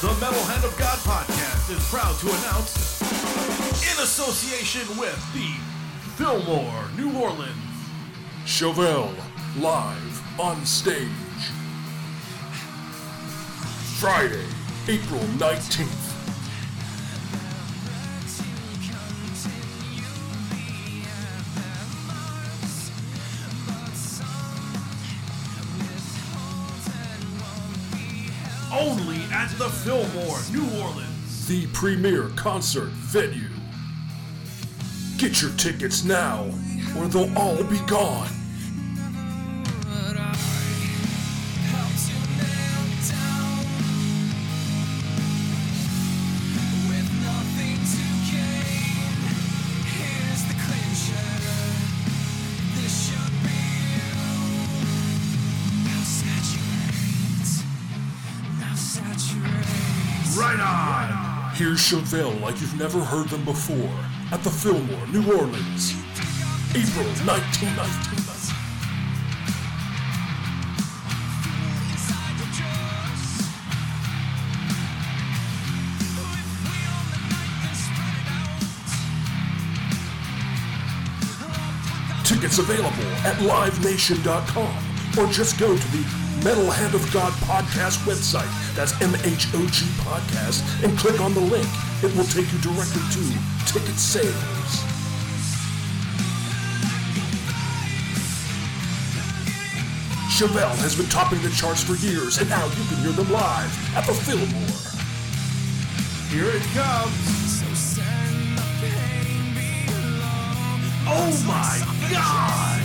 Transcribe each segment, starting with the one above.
The Metal Hand of God podcast is proud to announce, in association with the Fillmore, New Orleans, Chevelle live on stage. Friday, April 19th. The Fillmore, New Orleans. the premier concert venue. Get your tickets now, or they'll all be gone. Chevelle like you've never heard them before at the Fillmore, New Orleans. April 1919. Tickets available at livenation.com or just go to the Metal Hand of God podcast website. That's MHOG podcast and click on the link. It will take you directly to ticket sales. Chevelle has been topping the charts for years, and now you can hear them live at the Fillmore. Here it comes. Oh my God!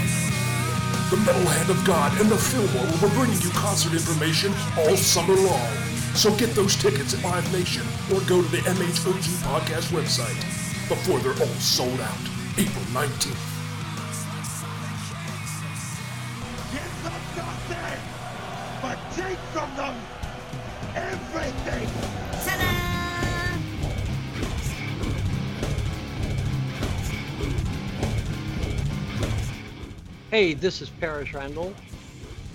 The Metal Hand of God and the Fillmore will be bringing you concert information all summer long. So get those tickets at Live Nation or go to the MHOG podcast website before they're all sold out. April 19th. Hey, this is Paris Randall.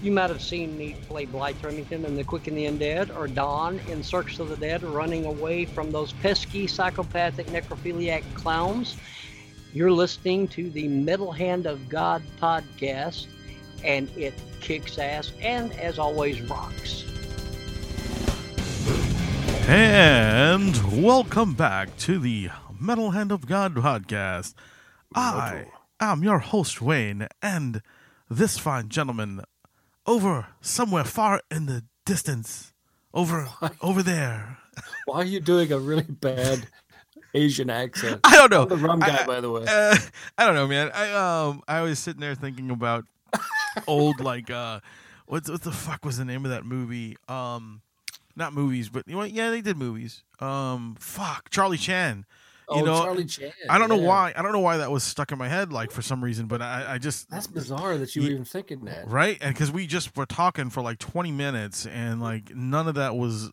You might have seen me play Blythe Remington in The Quick and the Undead, or Don in Circus of the Dead, running away from those pesky, psychopathic, necrophiliac clowns. You're listening to the Metal Hand of God podcast, and it kicks ass and, as always, rocks. And welcome back to the Metal Hand of God podcast. I am your host, Wayne, and this fine gentleman over somewhere far in the distance, over over there. Why are you doing a really bad Asian accent? I don't know. I'm the rum guy, I- by the way. Uh, I don't know, man. I um I was sitting there thinking about old like uh what's what the fuck was the name of that movie? Um not movies, but you know what? Yeah, they did movies. Um fuck, Charlie Chan. Oh, you oh, know, Charlie Chan. I don't know why. I don't know why that was stuck in my head, like for some reason. But I, I just That's bizarre that you Ye- were even thinking that. right, and because we just were talking for like twenty minutes, and like none of that was,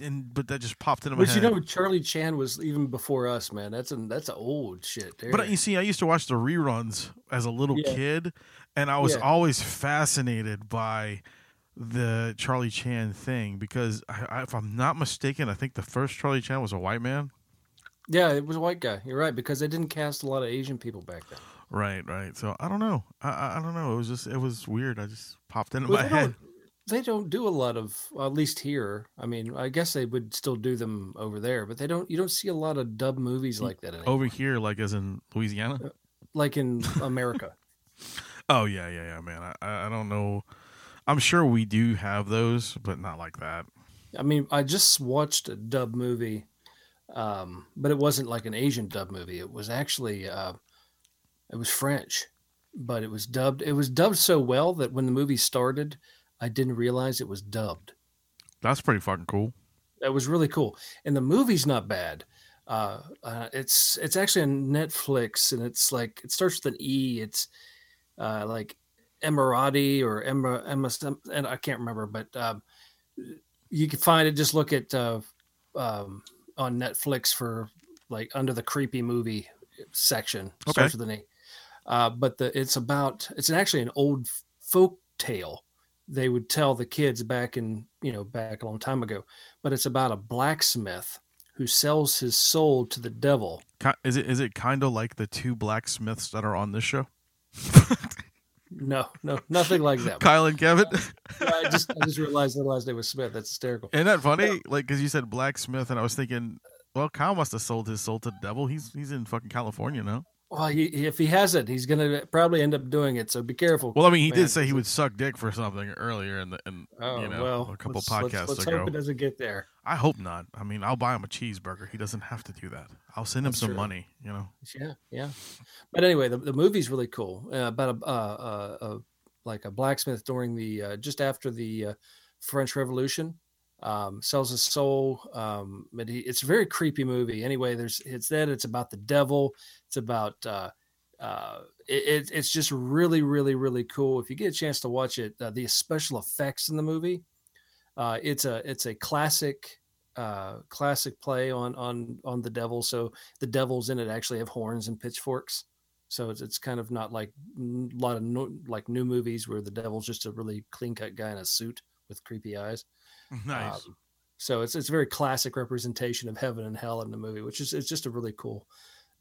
and but that just popped into my But head. you know, Charlie Chan was even before us, man. That's an that's a old shit. There. But you see, I used to watch the reruns as a little Yeah. kid, and I was Yeah. always fascinated by the Charlie Chan thing because, I, I, if I'm not mistaken, I think the first Charlie Chan was a white man. Yeah, it was a white guy. You're right because they didn't cast a lot of Asian people back then. Right, right. So I don't know. I, I, don't know. It was just, it was weird. I just popped into Well, my they head. don't, they don't do a lot of, at least here. I mean, I guess they would still do them over there, but they don't. You don't see a lot of dub movies like that anymore. Over here, like as in Louisiana. Uh, like in America. Oh yeah, yeah, yeah, man. I, I don't know. I'm sure we do have those, but not like that. I mean, I just watched a dub movie, um, but it wasn't like an Asian dub movie. It was actually, uh, it was French, but it was dubbed. It was dubbed so well that when the movie started, I didn't realize it was dubbed. That's pretty fucking cool. It was really cool, and the movie's not bad. Uh, uh, it's it's actually on Netflix, and it's like it starts with an E. It's uh, like Emirati or Emma Emma, and I can't remember, but um, you can find it. Just look at uh, um, on Netflix for like under the creepy movie section. Okay. Starts with an E. Uh, but the it's about it's actually an old folk tale they would tell the kids back in you know back a long time ago but it's about a blacksmith who sells his soul to the devil Is it is it kind of like the two blacksmiths that are on this show? no no nothing like that Kyle and Kevin. i just i just realized their last name was smith that's hysterical Isn't that funny? Like, because you said blacksmith, and I was thinking, well, Kyle must have sold his soul to the devil. He's he's in fucking California now. Well he, if he hasn't he's gonna probably end up doing it so be careful Well, I mean, he man, did say he would suck dick for something earlier, in the in Oh you know well, a couple let's- let's- podcasts let's, ago. hope it doesn't get there. I hope not. I mean, I'll buy him a cheeseburger. He doesn't have to do that. I'll send him That's some true. money. You know. Yeah, yeah. But anyway, the, the movie's really cool uh, about a, uh, uh, uh, like a blacksmith during the uh, just after the uh, French Revolution. Um, sells his soul. Um, but he, it's a very creepy movie. Anyway, there's it's that it's about the devil. It's about uh, uh, it, it, it's just really, really, really cool. If you get a chance to watch it, uh, the special effects in the movie, uh, it's a it's a classic uh, classic play on on on the devil. So the devils in it actually have horns and pitchforks. So it's, it's kind of not like a lot of no, like new movies where the devil's just a really clean cut guy in a suit with creepy eyes. Nice. Um, so it's it's a very classic representation of heaven and hell in the movie, which is it's just a really cool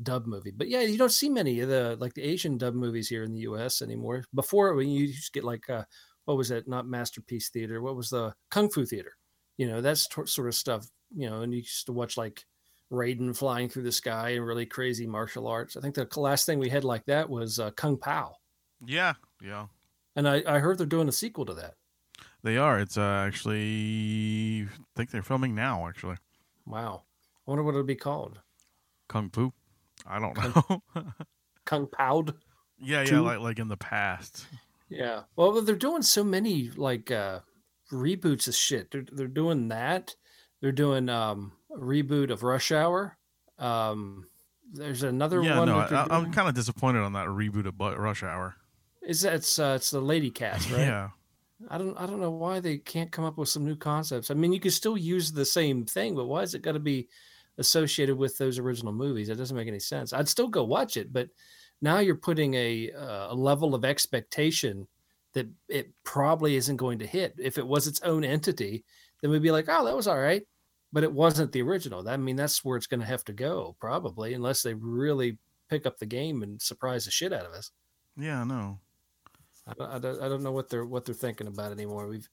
dub movie. But yeah, you don't see many of the like the Asian dub movies here in the U.S. anymore. Before when you used to get like uh, what was it? Not Masterpiece Theater. What was the Kung Fu Theater? You know, that's tor- sort of stuff. You know, and you used to watch like Raiden flying through the sky and really crazy martial arts. I think the last thing we had like that was uh, Kung Pow, yeah, yeah. and I, I heard they're doing a sequel to that. They are. It's uh, actually. I think they're filming now. Actually, Wow, I wonder what it'll be called. kung fu. I don't Kung- know. Kung Pow. yeah, yeah. Two? Like like in the past. Yeah. Well, they're doing so many like uh reboots of shit. They're they're doing that. They're doing um a reboot of Rush Hour. Um there's another Yeah, one. no. I, I'm kind of disappointed on that reboot of Rush Hour. Is that it's uh, it's the Lady Cast, right? Yeah. I don't I don't know why they can't come up with some new concepts. I mean, you could still use the same thing, but why is it got to be associated with those original movies? That doesn't make any sense. I'd still go watch it, but now you're putting a uh, a level of expectation that it probably isn't going to hit. If it was its own entity, then we'd be like, "Oh, that was all right," but it wasn't the original. I mean, that's where it's going to have to go probably, unless they really pick up the game and surprise the shit out of us. Yeah. No. I don't, I don't, I don't know what they're what they're thinking about anymore. We've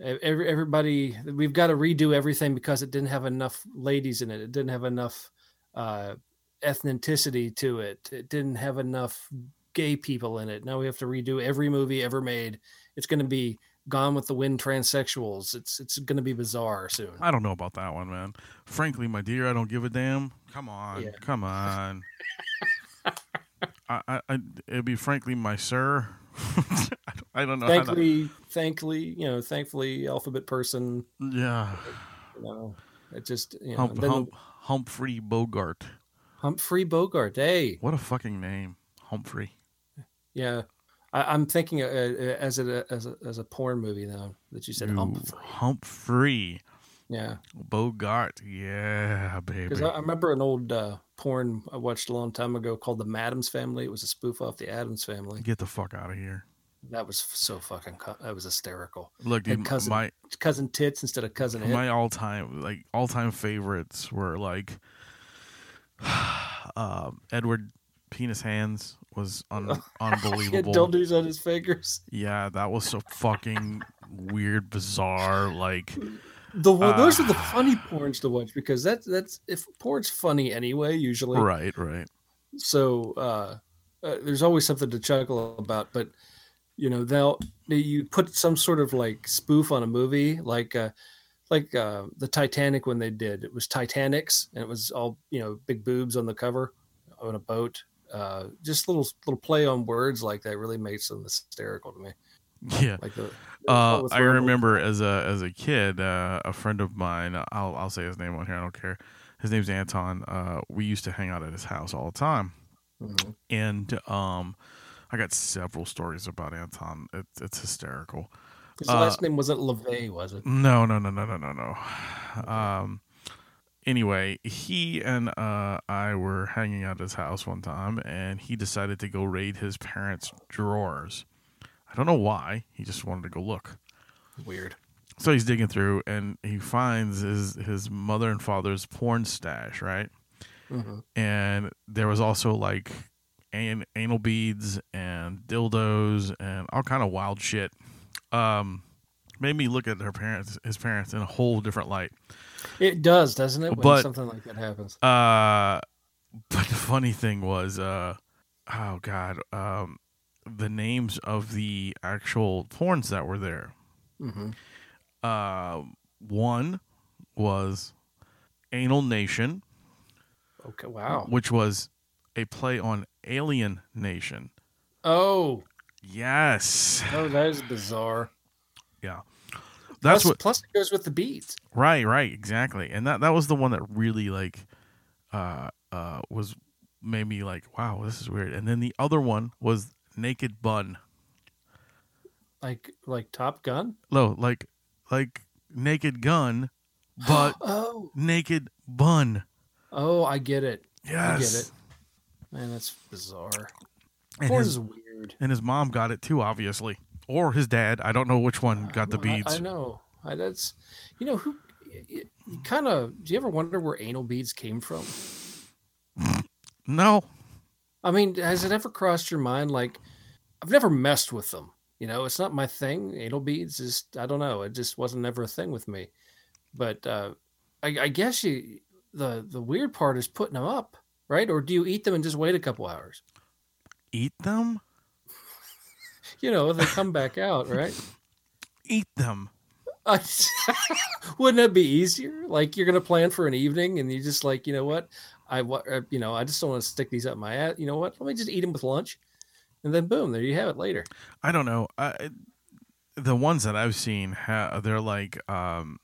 every, everybody we've got to redo everything because it didn't have enough ladies in it. It didn't have enough uh, ethnicity to it. It didn't have enough gay people in it. Now we have to redo every movie ever made. It's going to be Gone with the Wind transsexuals. It's it's going to be bizarre soon. I don't know about that one, man. Frankly, my dear, I don't give a damn. Come on, Yeah. come on. I, I, I, it'd be frankly, my sir. I, don't, know. to- Thankfully, thankfully, you know, thankfully, alphabet person. yeah, You know, it just you know. Hump, then Hump, Humphrey Bogart. Humphrey Bogart. Hey, What a fucking name, Humphrey. Yeah, I, I'm thinking uh, uh, as a as a as a porn movie though that you said Ooh, Humphrey. Humphrey Yeah, Bogart. Yeah, baby. because I, I remember an old uh, porn I watched a long time ago called The Madams Family. It was a spoof off the Addams Family. Get the fuck out of here. That was so fucking. That was hysterical. Look, dude, cousin my cousin tits instead of cousin my all time like all time favorites were like um, Edward Penis Hands was un- unbelievable. dildos on his fingers. Yeah, that was so fucking weird, bizarre. Like, The one those are the Ah. funny porns to watch because that's that's if porn's funny anyway usually. right, right. so uh, uh, there's always something to chuckle about but you know they'll you put some sort of like spoof on a movie like uh like uh the titanic when they did it was titanics and it was all you know big boobs on the cover on a boat uh just little little play on words like that really made some hysterical to me Yeah. like the Uh, I remember as a as a kid, uh, a friend of mine. I'll I'll say his name on here. I don't care. His name's Anton. Uh, we used to hang out at his house all the time, Mhm. and um, I got several stories about Anton. It's it's hysterical. his uh, last name wasn't LaVey, was it No, no, no, no, no, no, no. Um. Anyway, he and uh, I were hanging out at his house one time, and he decided to go raid his parents' drawers. I don't know why. He just wanted to go look. Weird. So he's digging through and he finds his his mother and father's porn stash, right? And there was also like an, anal beads and dildos and all kind of wild shit. Um, made me look at her parents, his parents, in a whole different light. It does, doesn't it? When But- something like that happens. Uh, but the funny thing was, uh, oh god, um, the names of the actual porns that were there. hmm Uh, one was Anal Nation, Okay. Wow. which was a play on Alien Nation. Oh, Yes, oh, that is bizarre. yeah, that's plus, what. Plus, it goes with the beats. Right, right, exactly, and that that was the one that really like, uh, uh, was made me like, wow, this is weird. And then the other one was Naked Bun. Like like Top Gun. No, like like Naked Gun, but Oh, Naked Bun. oh, I get it. Yes, I get it. Man, that's bizarre. And Porn his, is weird. and his mom got it too, obviously, or his dad. I don't know which one uh, got the Well, I- beads. I, know. I, that's you know who. Kind of. Do you ever wonder where anal beads came from? No, I mean, has it ever crossed your mind? Like, I've never messed with them. You know, it's not my thing. Anal beads is, I don't know. It just wasn't ever a thing with me. But uh, I, I guess you, the the weird part is putting them up, right? Or do you eat them and just wait a couple hours? eat them, You know, they come back out, right? eat them. Wouldn't that be easier? Like you're gonna plan for an evening, and you just like, you know what? I uh, you know, I just don't want to stick these up my ass. You know what? Let me just eat them with lunch, and then boom, there you have it later. I don't know. I, the ones that I've seen, ha- they're like, um,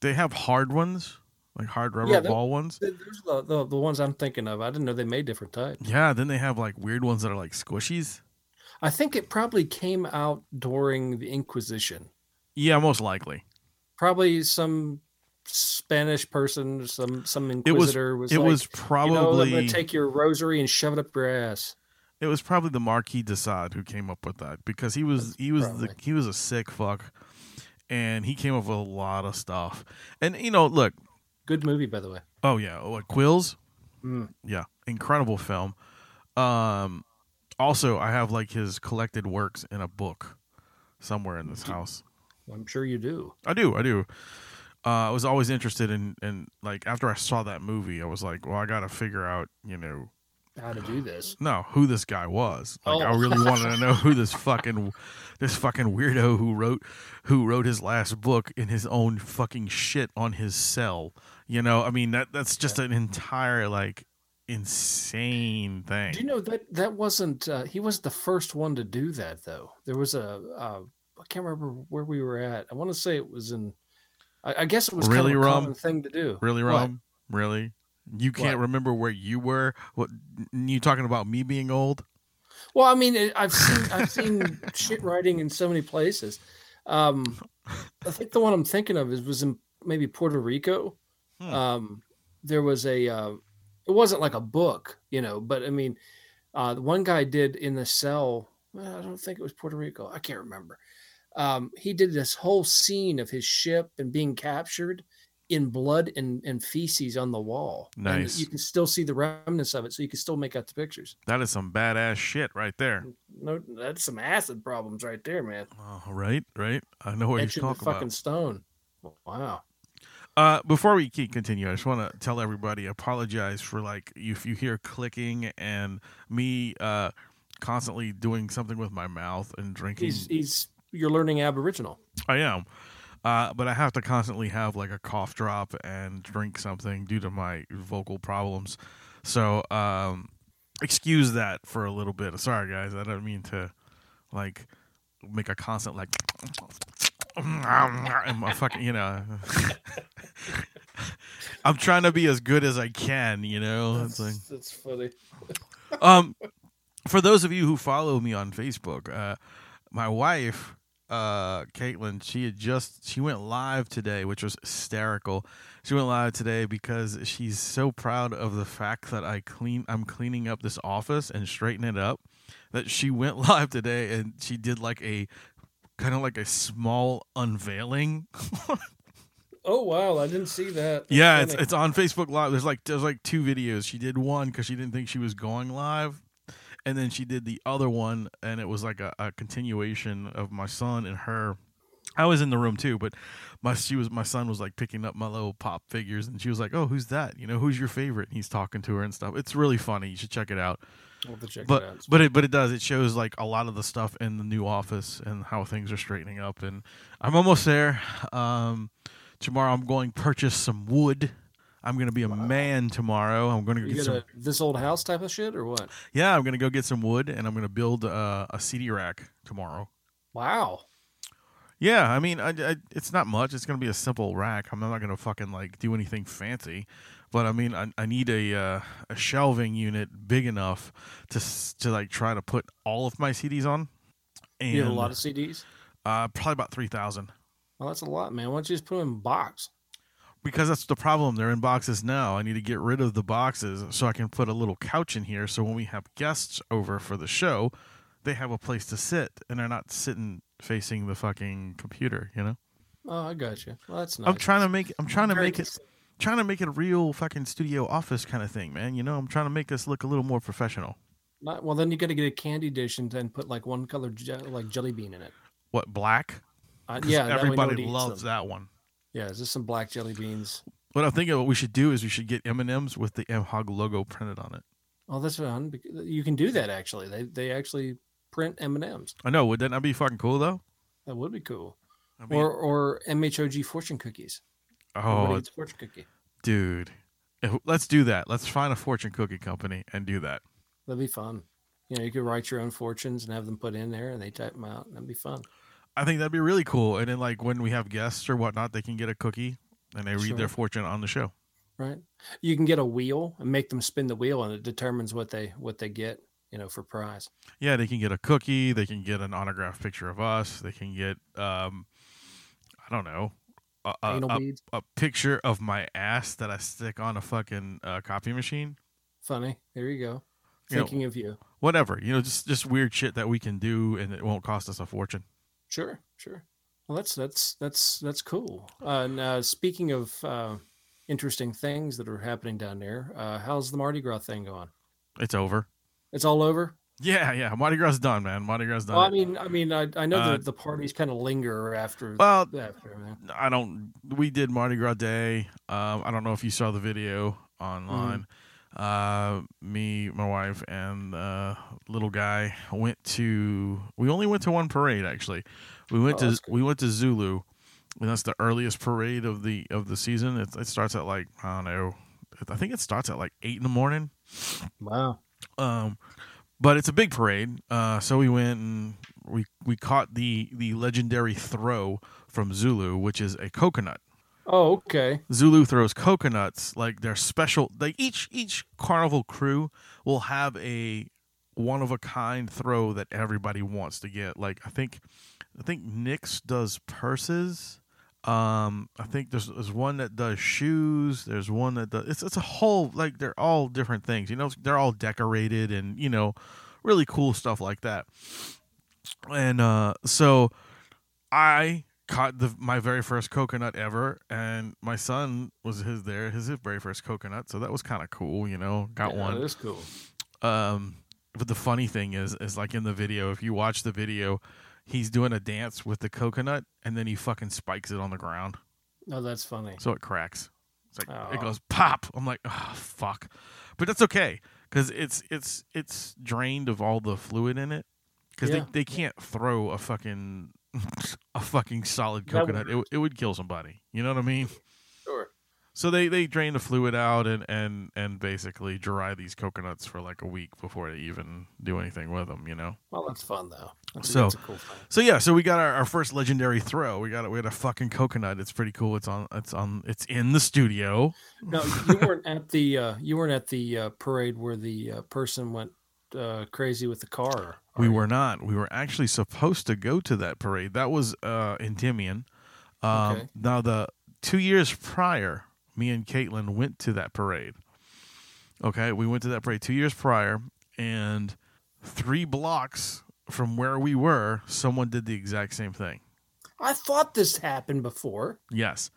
they have hard ones, like hard rubber Yeah, ball ones. Those are the, the the ones I'm thinking of. I didn't know they made different types. Yeah, then they have like weird ones that are like squishies. I think it probably came out during the Inquisition. Yeah, most likely. Probably some Spanish person, some some It was. inquisitor was. it like, was You know, probably. I'm gonna take your rosary and shove it up your ass. it was probably the Marquis de Sade who came up with that because he was he was the he was a sick fuck, and he came up with a lot of stuff. And you know, look, Good movie, by the way. oh yeah, what Quills? Mm. Yeah, incredible film. Um, also, I have like his collected works in a book somewhere in this house. I'm sure you do. I do, I do. Uh, I was always interested in, in like after I saw that movie, I was like, well, I got to figure out, you know, How to do this? no, who this guy was. Like, I Oh. really wanted to know who this fucking, this fucking weirdo who wrote, who wrote his last book in his own fucking shit on his cell. You know, I mean that that's just an entire like insane thing. Do you know that that wasn't uh, he was the first one to do that though. There was a uh, I can't remember where we were at. I want to say it was in. I, I guess it was Really, kind of a Rum? thing to do. Really, What? Really? You can't What? remember where you were? What? You talking about me being old? Well, I mean, I've seen I've seen shit writing in so many places. Um, I think the one I'm thinking of is was in maybe Puerto Rico. Hmm. Um, there was a uh, it wasn't like a book, you know, but I mean, uh, the one guy did in the cell. Well, I don't think it was Puerto Rico. I can't remember. Um, he did this whole scene of his ship and being captured in blood and, and feces on the wall. And Nice. you can still see the remnants of it, so you can still make out the pictures. That is some badass shit right there. No, that's some acid problems right there, man. Oh, right, right. I know what Etched you're in the fucking about. stone. Wow. Uh, before we keep continue, I just want to tell everybody, apologize for like if you hear clicking and me uh constantly doing something with my mouth and drinking. He's he's you're learning Aboriginal. I am. Uh, but I have to constantly have like a cough drop and drink something due to my vocal problems. So, um, excuse that for a little bit. Sorry, guys. I don't mean to like make a constant like. And my fucking, you know, I'm trying to be as good as I can, you know. It's like, that's funny. um, for those of you who follow me on Facebook, uh, my wife, uh, Caitlin, she had just she went live today, which was hysterical. She went live today because she's so proud of the fact that I clean I'm cleaning up this office and straightening it up. that she went live today and she did like a kind of like a small unveiling. Oh wow, I didn't see that. That's yeah, it's it's on Facebook Live. There's like there's like two videos. She did one because she didn't think she was going live, and then she did the other one, and it was like a, a continuation of my son and her. I was in the room too, but my she was my son was like picking up my little pop figures, and she was like, "Oh, who's that? You know, who's your favorite?" And he's talking to her and stuff. It's really funny. You should check it out. I'll have to check But it out. but it but it does. It shows like a lot of the stuff in the new office and how things are straightening up. And I'm almost there. Um, tomorrow I'm going to purchase some wood. I'm gonna be a man tomorrow. I'm gonna You get some. this old house type of shit or what? Yeah, I'm gonna go get some wood, and I'm gonna build uh, a CD rack tomorrow. Wow. Yeah, I mean, I, I, it's not much. It's gonna be a simple rack. I'm not gonna fucking like do anything fancy, but I mean, I, I need a uh, a shelving unit big enough to to like try to put all of my CDs on. And You have a lot of CDs. uh, probably about three thousand. Well, that's a lot, man. Why don't you just put them in a box? Because that's the problem. They're in boxes now. I need to get rid of the boxes so I can put a little couch in here. So when we have guests over for the show, they have a place to sit and they're not sitting facing the fucking computer. You know. Oh, I got you. Well, that's nice. I'm trying to make. I'm trying to make it. Trying to make it a real fucking studio office kind of thing, man. You know, I'm trying to make this look a little more professional. Not, well, then you got to get a candy dish and then put like one color je- like jelly bean in it. What black? Uh, yeah, everybody loves them. that one. Yeah, is this some black jelly beans? What I'm thinking, what we should do is we should get M and M's with the M Hog logo printed on it. Oh, that's fun. You can do that actually. They they actually print M and M's. I know. Would that not be fucking cool though? That would be cool. I mean, Or or MHOG fortune cookies. Oh, eats fortune cookie. dude, If- let's do that. Let's find a fortune cookie company and do that. That'd be fun. You know, you could write your own fortunes and have them put in there, and they type them out. and That'd be fun. I think that'd be really cool. And then, like, when we have guests or whatnot, they can get a cookie and they read Sure. their fortune on the show. right? You can get a wheel and make them spin the wheel, and it determines what they what they get, you know, for prize. Yeah, they can get a cookie. They can get an autographed picture of us. They can get, um, I don't know, a, a, a, picture of my ass that I stick on a fucking uh, copy machine. funny. There you go. You know- Thinking of you. Whatever, you know, just just weird shit that we can do and it won't cost us a fortune. Sure, sure. Well, that's that's that's that's cool. Uh, and uh, speaking of uh, interesting things that are happening down there, uh, how's the Mardi Gras thing going? It's over. It's all over. Yeah, yeah. Mardi Gras is done, man. Mardi Gras is done. Well, I mean, I mean, I, I know Uh, the, the parties kind of linger after well, after. I don't. We did Mardi Gras Day. Um, I don't know if you saw the video online. Uh, me, my wife, and uh, little guy went to. We only went to one parade actually. We went Oh, to we went to Zulu, and that's the earliest parade of the of the season. It, it starts at like I don't know. I think it starts at like eight in the morning. Wow. Um, but it's a big parade. Uh, so we went and we we caught the the legendary throw from Zulu, which is a coconut. Oh, okay. Zulu throws coconuts like they're special. Like each each carnival crew will have a one of a kind throw that everybody wants to get. Like I think I think Nyx does purses. Um, I think there's there's one that does shoes. There's one that does. It's it's a whole like they're all different things. You know, they're all decorated and you know, really cool stuff like that. And uh, so I caught the my very first coconut ever, and my son was his there his, his very first coconut. So that was kind of cool. You know, got Yeah, one. That's cool. Um, but the funny thing is, is like in the video, if you watch the video, he's doing a dance with the coconut, and then he fucking spikes it on the ground, Oh, that's funny. so it cracks. It's like it goes pop. I'm like, oh fuck, but that's okay because it's it's it's drained of all the fluid in it because Yeah. they, they can't throw a fucking a fucking solid would coconut. It, would- it would kill somebody. You know what I mean? Sure. So they, they drain the fluid out and, and, and basically dry these coconuts for like a week before they even do anything with them, you know. Well, that's fun though. That's, So- that's a cool thing. So yeah, so we got our, our first legendary throw. We got it. we had a fucking coconut. It's pretty cool. It's on it's on it's in the studio. No, you weren't at the uh, you weren't at the uh, parade where the uh, person went uh, crazy with the car. We were not. We were actually supposed to go to that parade. That was uh, in Endymion. Um, Okay. Now the two years prior, me and Caitlin went to that parade. Okay, we went to that parade two years prior, and three blocks from where we were, someone did the exact same thing. I thought this happened before. Yes.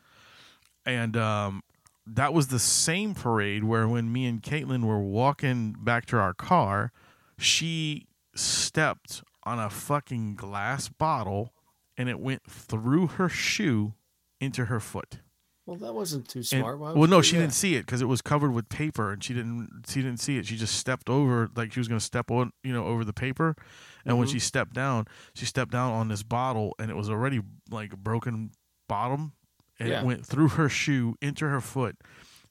And um, that was the same parade where when me and Caitlin were walking back to our car, she stepped on a fucking glass bottle and it went through her shoe into her foot. Well, that wasn't too And- smart. Why well, no, she that? didn't see it because it was covered with paper, and she didn't. She didn't see it. She just stepped over, like she was gonna step on, you know, over the paper. And when Mhm. she stepped down, she stepped down on this bottle, and it was already like broken bottom, and Yeah. it went through her shoe into her foot,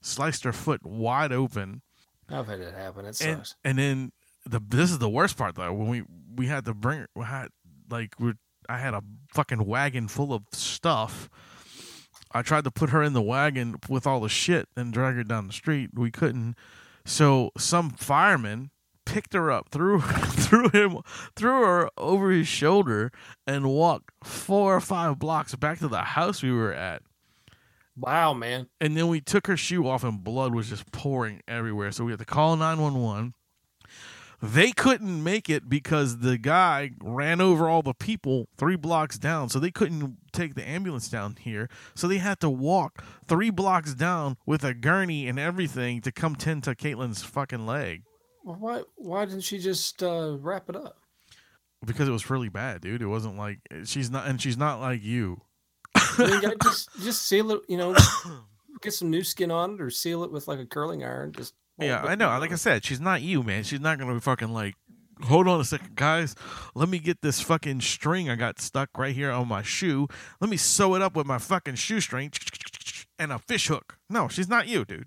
sliced her foot wide open, I've had it happen. It and sucks. and then the this is the worst part though when we we had to bring we had like we I had a fucking wagon full of stuff. I tried to put her in the wagon with all the shit and drag her down the street. We couldn't. So some fireman picked her up, threw threw him threw her over his shoulder and walked four or five blocks back to the house we were at. Wow, man. And then we took her shoe off and blood was just pouring everywhere. So we had to call 911. They couldn't make it because the guy ran over all the people three blocks down. So they couldn't take the ambulance down here. So they had to walk three blocks down with a gurney and everything to come tend to Caitlin's fucking leg Well, why why didn't she just uh, wrap it up? because it was really bad, dude. It wasn't like she's not, and she's not like you. I mean, just just seal it. You know, get some new skin on it, or seal it with like a curling iron. Just Yeah, I know. Like I said, she's not you, man. She's not gonna be fucking like. Hold on a second, guys. Let me get this fucking string I got stuck right here on my shoe. Let me sew it up with my fucking shoestring and a fish hook. No, she's not you, dude.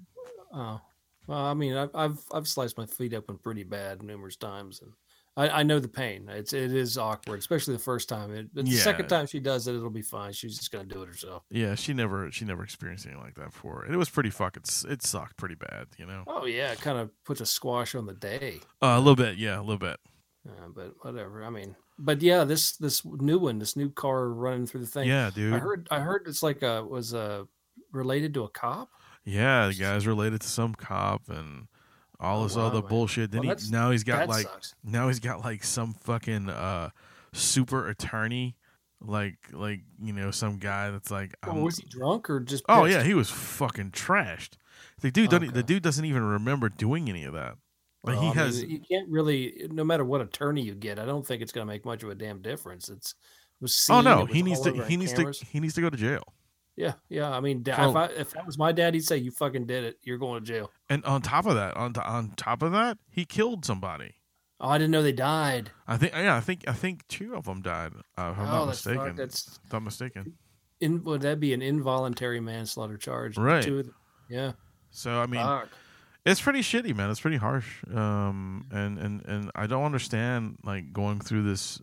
Oh, well, I mean, I've I've, I've sliced my feet open pretty bad numerous times, and I, I know the pain. It's it is awkward, especially the first time. It, but the second time she does it, it'll be fine. She's just gonna do it herself. Yeah, she never, she never experienced anything like that before. And it was pretty fucking. It sucked pretty bad, you know. Oh yeah, it kind of puts a squash on the day. Uh, a little bit, yeah, a little bit. Uh, but whatever. I mean, but yeah, this this new one, this new car running through the thing. Yeah, dude. I heard I heard it's like a was a related to a cop. Yeah, the guy's related to some cop and all Oh, this other wow. bullshit. Then Well, he now he's got like sucks. now he's got like some fucking uh super attorney like like you know some guy that's like Well, was he drunk or just? oh yeah he was fucking trashed the dude doesn't the dude doesn't even remember doing any of that like Well, he I mean, has you can't really, no matter what attorney you get, I don't think it's going to make much of a damn difference. It's it was oh no it he needs to he needs cameras. to he needs to go to jail Yeah, yeah. I mean, So- if I if that was my dad, he'd say, "You fucking did it. You're going to jail." and on top of that on on top of that he killed somebody Oh, I didn't know they died. I think yeah I think I think two of them died uh, if I'm oh, not that's mistaken fuck, that's if I'm mistaken in, would that be an involuntary manslaughter charge? Right. Two of them. Yeah. so I mean Fuck. it's pretty shitty man it's pretty harsh um and and and i don't understand like going through this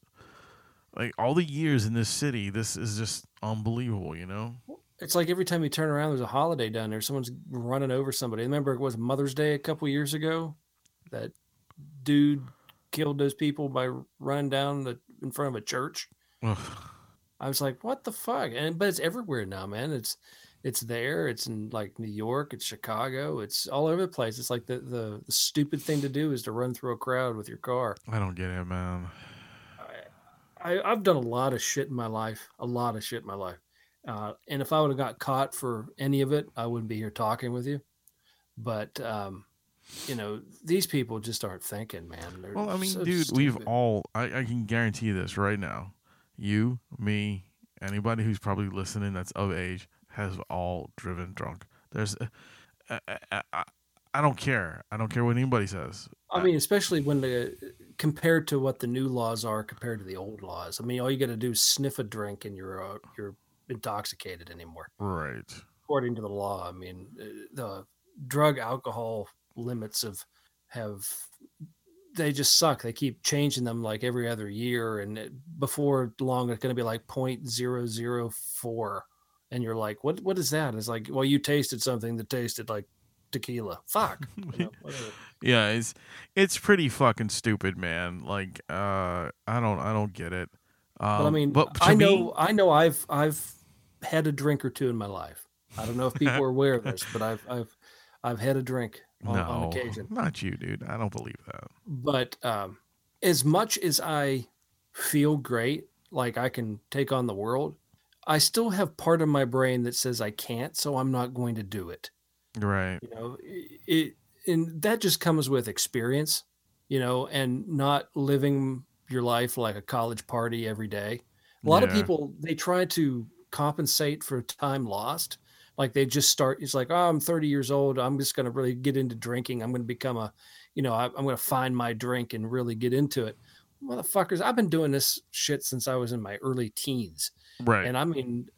like all the years in this city this is just unbelievable you know It's like every time you turn around, there's a holiday down there. Someone's running over somebody. I Remember, it was Mother's Day a couple years ago. That dude killed those people by running down the in front of a church. Ugh. I was like, what the fuck? And but it's everywhere now, man. It's it's there. It's in like New York. It's Chicago. It's all over the place. It's like the the, the stupid thing to do is to run through a crowd with your car. i don't get it man I, I've done a lot of shit in my life, a lot of shit in my life. Uh, and if I would have got caught for any of it, I wouldn't be here talking with you. But um, you know, these people just aren't thinking, man. They're well i mean so dude we've all I, I can guarantee this right now you me anybody who's probably listening that's of age has all driven drunk there's I, I, I, I don't care i don't care what anybody says I mean, especially when the compared to what the new laws are compared to the old laws. I mean, all you got to do is sniff a drink and you're uh, you're intoxicated anymore, right according to the law. I mean, uh, the drug alcohol limits have have they just suck. They keep changing them like every other year, and it, before long, it's going to be like point zero zero four, and you're like, what What is that? It's like, well, you tasted something that tasted like tequila. Fuck. You know, yeah it's it's pretty fucking stupid man like uh i don't i don't get it um, But I mean, but I me- know, I know, I've, I've had a drink or two in my life. I don't know if people are aware of this, but I've, I've, I've had a drink on, no on occasion. not you dude i don't believe that But um, as much as I feel great, like I can take on the world, I still have part of my brain that says I can't, so I'm not going to do it. Right. You know, it and that just comes with experience, you know, and not living your life like a college party every day. A lot of people they try to compensate for time lost. Like they just start. It's like, oh, I'm 30 years old. I'm just going to really get into drinking. I'm going to become a, you know, I, I'm going to find my drink and really get into it. Motherfuckers, I've been doing this shit since I was in my early teens, Right. and I mean,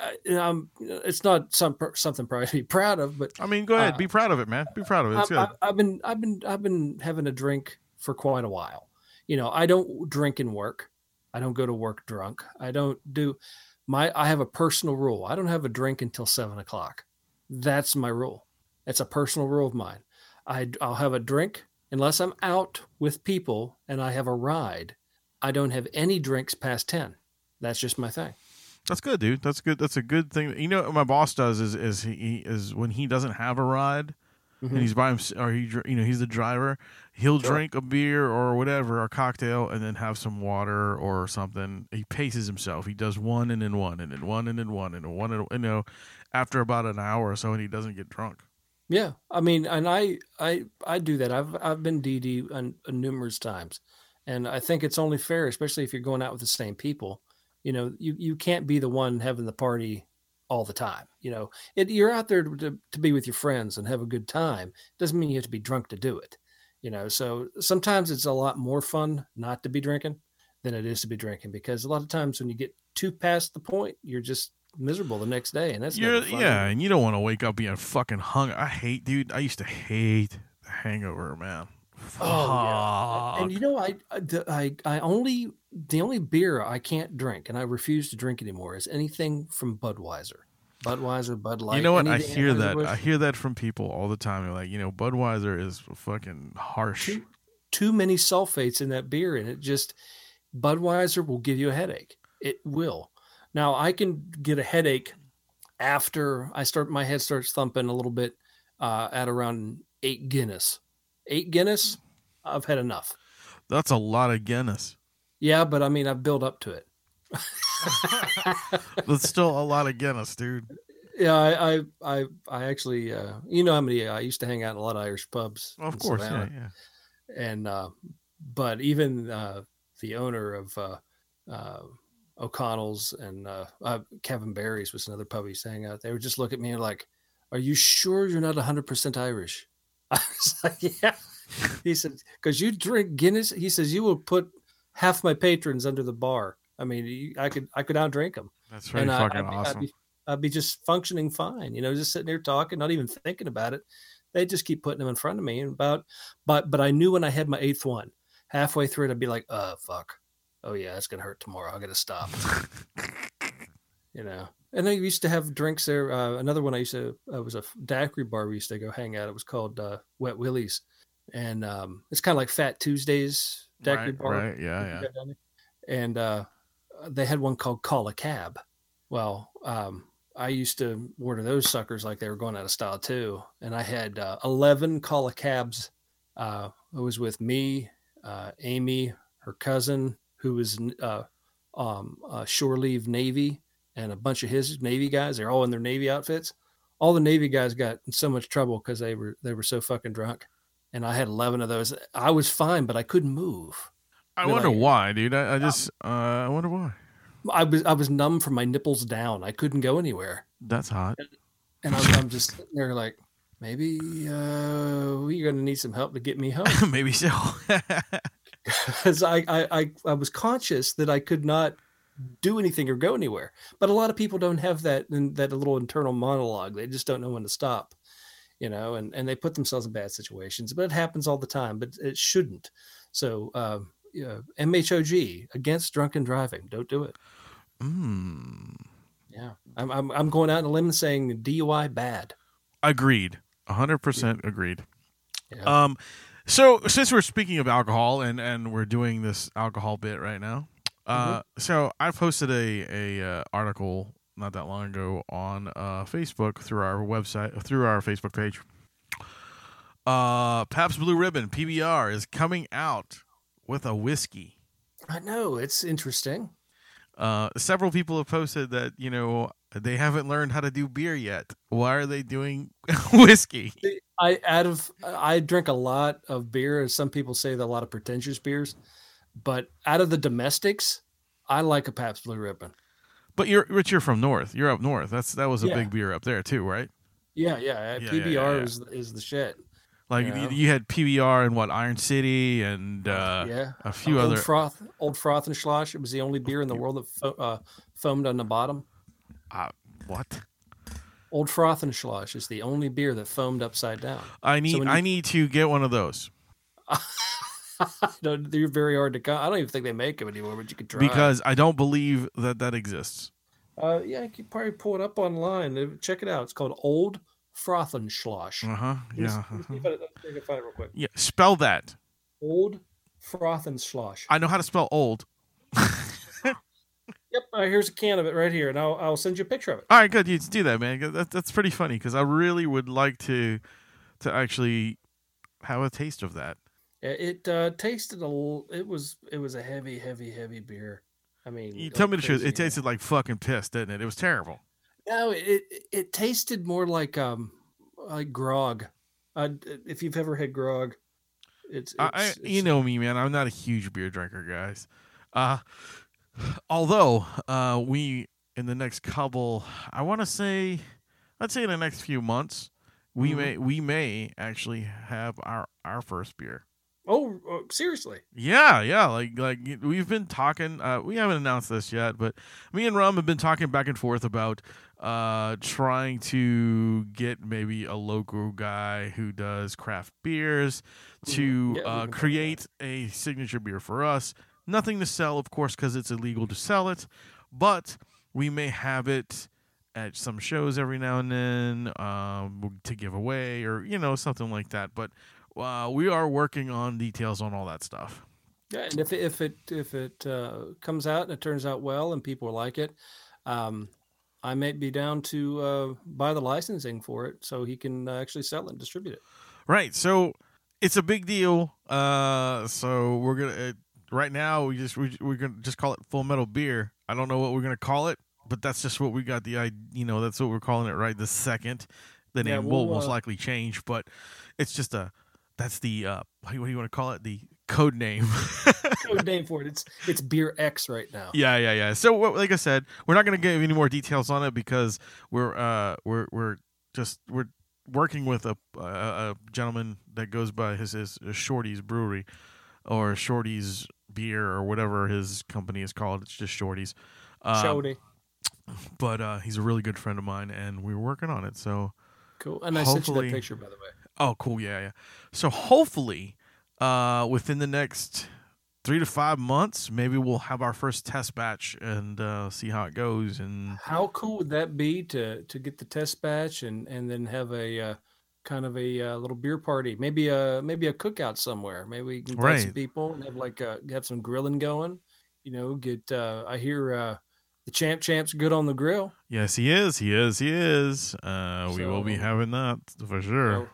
I, I'm, it's not some something probably to be proud of, but I mean, go ahead. uh, Be proud of it, man. Be proud of it. It's I've, good. I've, I've been I've been I've been having a drink for quite a while. You know, I don't drink and work. I don't go to work drunk. I don't do my I have a personal rule. I don't have a drink until seven o'clock. That's my rule. It's a personal rule of mine. I I'll have a drink unless I'm out with people and I have a ride. I don't have any drinks past ten. That's just my thing. That's good, dude. That's good. That's a good thing. You know what my boss does is is he is when he doesn't have a ride Mhm. and he's by himself or he you know he's the driver. He'll Sure. drink a beer or whatever, a cocktail, and then have some water or something. He paces himself. He does one and then one and then one and then one and then one and you know after about an hour or so, and he doesn't get drunk. Yeah, I mean, and I I I do that. I've I've been DD on, on numerous times, and I think it's only fair, especially if you're going out with the same people. You know, you you can't be the one having the party all the time. You know, it, you're out there to, to be with your friends and have a good time. Doesn't mean you have to be drunk to do it. You know, so sometimes it's a lot more fun not to be drinking than it is to be drinking because a lot of times when you get too past the point, you're just miserable the next day, and that's You're, never fun. yeah, and you don't want to wake up being fucking hung. I hate, dude. I used to hate the hangover, man. Oh yeah, and you know, I, I I I only the only beer I can't drink, and I refuse to drink anymore, is anything from Budweiser, Budweiser, Bud Light. you know what? I hear that. I hear that from people all the time. They're like, you know, Budweiser is fucking harsh. too, too many sulfates in that beer, and it just Budweiser will give you a headache. It will. Now I can get a headache after I start. My head starts thumping a little bit uh, at around eight Guinness. Eight Guinness, I've had enough. That's a lot of Guinness. Yeah, but I mean, I've built up to it. That's still a lot of Guinness, dude. Yeah, I, I, I, I actually, uh, you know how many I used to hang out in a lot of Irish pubs. Of course, yeah, yeah. And, uh, but even uh, the owner of uh, uh, O'Connell's and uh, uh, Kevin Barry's was another pub he used to hang out. They would just look at me and like, "Are you sure you're not 100 percent Irish?" I was like, "Yeah." He said, "Because you drink Guinness." He says, "You will put half my patrons under the bar. I mean, you- I could, I could outdrink them." That's pretty and I- fucking I'd, be- awesome. I'd be, I'd be just functioning fine, you know, just sitting there talking, not even thinking about it. They just keep putting them in front of me, and about, but but I knew when I had my eighth one, halfway through it, I'd be like, "Uh, fuck, oh yeah, it's gonna hurt tomorrow. I gotta stop," you know. And I used to have drinks there. Uh, another one I used to uh, was a daiquiri bar we used to go hang out. It was called uh, Wet Willie's, and um, it's kind of like Fat Tuesdays daiquiri right, bar right, yeah, yeah. go down there. And uh, they had one called Call a Cab. Well, um, I used to order those suckers like they were going out of style too. And I had uh, 11 Call a Cabs. Uh, it was with me, uh, Amy, her cousin, who was uh, um, uh, shore leave Navy, and a bunch of his Navy guys. They're all in their Navy outfits. All the Navy guys got in so much trouble because they were they were so fucking drunk. And I had 11 of those. I was fine, but I couldn't move. I wonder like- why, dude. I, I just, uh, I wonder why. I was I was numb from my nipples down. I couldn't go anywhere, That's hot. and I'm, I'm just sitting there like, maybe uh, we're gonna need some help to get me home Maybe so. because I, I I I was conscious that I could not do anything or go anywhere. But a lot of people don't have that that little internal monologue. They just don't know when to stop, you know, and and they put themselves in bad situations. But it happens all the time. But it shouldn't. So. Um, yeah, MHOG against drunken driving. Don't do it. mm. Yeah, I'm, I'm I'm going out on a limb saying DUI bad. Agreed. hundred percent agreed. Yeah. Um, so since we're speaking of alcohol and and we're doing this alcohol bit right now, uh, Mm-hmm. so I posted a a uh, article not that long ago on uh Facebook through our website through our Facebook page. Uh, Pabst Blue Ribbon PBR is coming out with a whiskey. I know it's interesting. Uh, several people have posted that you know they haven't learned how to do beer yet. Why are they doing whiskey? I out of I drink a lot of beer, as some people say, that a lot of pretentious beers. But out of the domestics, I like a Pabst Blue Ribbon. But you're Rich, you're from north. You're up north. That's that was a Yeah. big beer up there too, right? Yeah, yeah. Yeah, PBR yeah, is is the shit. Like you, you had PBR and what Iron City and uh, yeah, a few old other. froth, old Frothingslosh. It was the only beer in the world that fo- uh, foamed on the bottom. uh, what? Old Frothingslosh is the only beer that foamed upside down. I need when I need to get one of those they're very hard to come. I don't even think they make them anymore, but you could try. because I don't believe that that exists. uh, yeah, you could probably pull it up online. Check it out. It's called Old Frothingslosh. Uh huh. Let me s- Yeah. let me see if I, let me see if I can find it real quick. Yeah. Spell that. Old Frothingslosh. I know how to spell old. Yep, uh, here's a can of it right here, and I'll, I'll send you a picture of it. All right, good. You do that, man. That, that's pretty funny because I really would like to to actually have a taste of that. It, uh, tasted a. l- It was it was a heavy, heavy, heavy beer. I mean, You tell me the truth. It tasted like fucking piss, didn't it? It was terrible. No, it it, tasted more like um like grog. Uh, if you've ever had grog, it's, I, I, it's- you know me, man. I'm not a huge beer drinker, guys. Uh, although uh, we in the next couple, I want to say, let's say in the next few months, we Mhm. may we may actually have our our first beer. Oh, oh, seriously? Yeah, yeah. Like like we've been talking. Uh, we haven't announced this yet, but me and Rum have been talking back and forth about uh trying to get maybe a local guy who does craft beers to Mm-hmm. Yeah, uh, been talking about create a signature beer for us. Nothing to sell, of course, because it's illegal to sell it, but we may have it at some shows every now and then um, to give away or you know something like that. But uh, we are working on details on all that stuff. Yeah, and if it, if it if it uh, comes out and it turns out well and people like it, um, I may be down to uh, buy the licensing for it so he can uh, actually sell it and distribute it. Right. So it's a big deal. Uh, so we're gonna uh, right now we just we, we're gonna just call it Full Metal Beer. I don't know what we're gonna call it, but that's just what we got the. You know, that's what we're calling it right this second. The Yeah, name will we'll, most uh, likely change, but it's just a that's the uh what do you want to call it? The code name. Code name for it. It's it's Beer X right now. Yeah, yeah, yeah. So, like I said, we're not going to give any more details on it because we're uh we're we're just we're working with a a, a gentleman that goes by his his Shorty's Brewery or Shorty's Beer or whatever his company is called. It's just Shorty's. Um, Shody. But uh, he's a really good friend of mine, and we're working on it. So, Cool. And I sent you that picture by the way. Oh, cool, yeah, yeah. So hopefully, uh, within the next three to five months, maybe we'll have our first test batch and uh, see how it goes. And How cool would that be to to get the test batch and and then have a uh, kind of a uh, little beer party, maybe a maybe a cookout somewhere. Maybe we can invite some people and have like uh, have some grilling going. You know, get uh, I hear uh, the champ champ's good on the grill. yes, he is. He is. He is. Uh, we will be having that for You sure. know,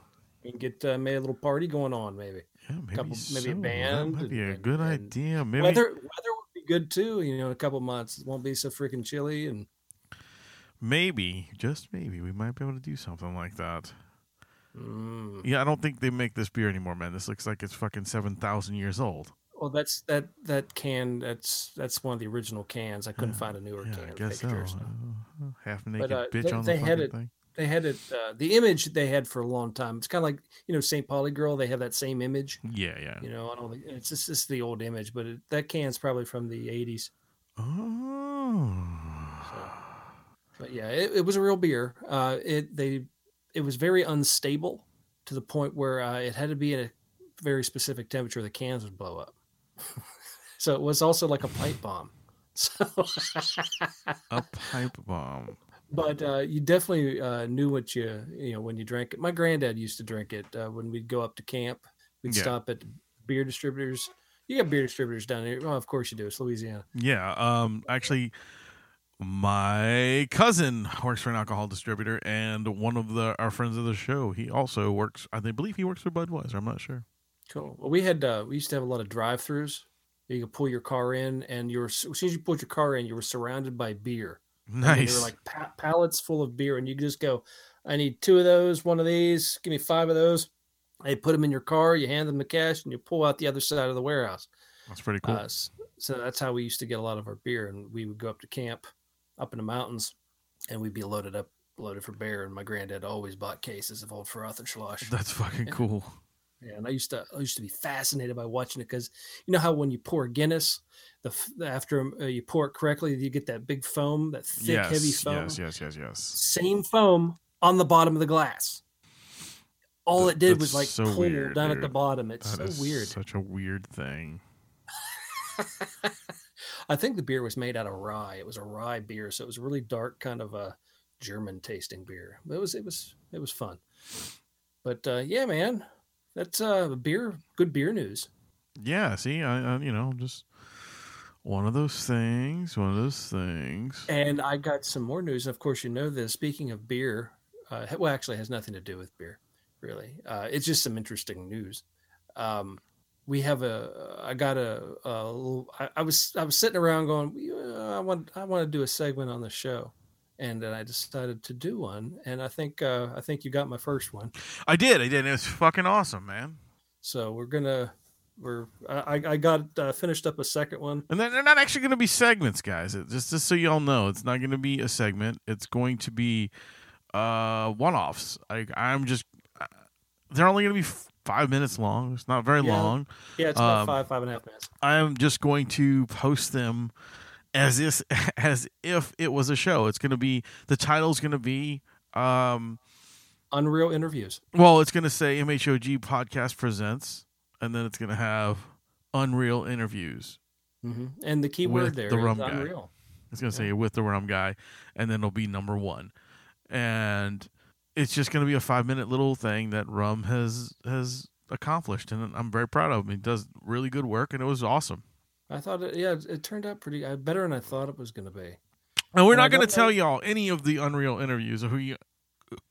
we can get uh, maybe a little party going on. Maybe yeah, maybe, couple- maybe a band That might be a and- good and idea. Maybe. weather weather would be good too. You know, in a couple months it won't be so freaking chilly and Maybe, just maybe, we might be able to do something like that. mm. Yeah, I don't think they make this beer anymore, man. This looks like it's fucking seven thousand years old. Well, that's that that can. That's that's one of the original cans. I couldn't find a newer Yeah, can. I guess so. pictures. Uh, half naked uh, bitch they- on the fucking it- thing. They had it. Uh, the image they had for a long time. It's kind of like you know St. Pauli girl. They have that same image. Yeah, yeah. You know, I don't think it's just, it's the old image, but it, that can's probably from the '80s. Oh. But yeah, it, it was a real beer. Uh, it they it was very unstable to the point where uh, it had to be at a very specific temperature. The cans would blow up. so it was also like a pipe bomb. So, A pipe bomb. But uh, you definitely uh, knew what you you know when you drank it. My granddad used to drink it uh, when we'd go up to camp. We'd Yeah. stop at beer distributors. You got beer distributors down here. Well, of course you do. It's Louisiana. Yeah. Um. Actually, my cousin works for an alcohol distributor, and one of the our friends of the show, he also works. I believe he works for Budweiser. I'm not sure. Cool. Well, we had uh, we used to have a lot of drive-throughs You could pull your car in, and you were as soon as you pulled your car in, you were surrounded by beer. They Nice. were like pa- pallets full of beer, and you just go, "I need two of those, one of these, give me five of those." They put them in your car, you hand them the cash, and you pull out the other side of the warehouse. That's pretty cool. Uh, so that's how we used to get a lot of our beer, and we would go up to camp, up in the mountains, and we'd be loaded up, loaded for bear. And my granddad always bought cases of old Frothingslosh. That's fucking cool. Yeah, and I used to I used to be fascinated by watching it because you know how when you pour Guinness, the after uh, you pour it correctly, you get that big foam, that thick, yes, heavy foam. yes, yes, yes, yes. Same foam on the bottom of the glass. All That- it did was like so pull weird, down at the bottom. It's That so weird. Such a weird thing. I think the beer was made out of rye. It was a rye beer, so it was really dark, kind of a German tasting beer. It was it was it was fun. But uh, yeah, man, that's uh, beer. Good beer news. Yeah. See, I, I, you know, just one of those things. One of those things. And I got some more news. Of course, you know this. Speaking of beer, uh, well, actually, it has nothing to do with beer, really. Uh, it's just some interesting news. Um, we have a. I got a. a I, I was. I was sitting around going. "Yeah, I want. I want to do a segment on the show, and then I decided to do one. And I think. Uh, I think you got my first one. I did. I did. It was fucking awesome, man. So we're gonna. We're. I. I got uh, finished up a second one. And they're they're not actually going to be segments, guys. It, just just so y'all know, it's not going to be a segment. It's going to be uh one-offs. I I'm just uh, they're only going to be f- five minutes long. It's not very Yeah. long. Yeah, it's about Um, five, five and a half minutes. I'm just going to post them as if as if it was a show. It's going to be the title's going to be um Unreal interviews. well, it's going to say MHOG podcast presents and then it's going to have Unreal interviews. hmm And the key word there the is rum guy. unreal. It's going to say with the rum guy and then it'll be number 1. And it's just going to be a 5-minute little thing that Rum has has accomplished and I'm very proud of him. He does really good work and it was awesome. I thought, it, yeah, it, turned out pretty uh, better than I thought it was going to be. And we're And not going to tell y'all any of the Unreal interviews or who he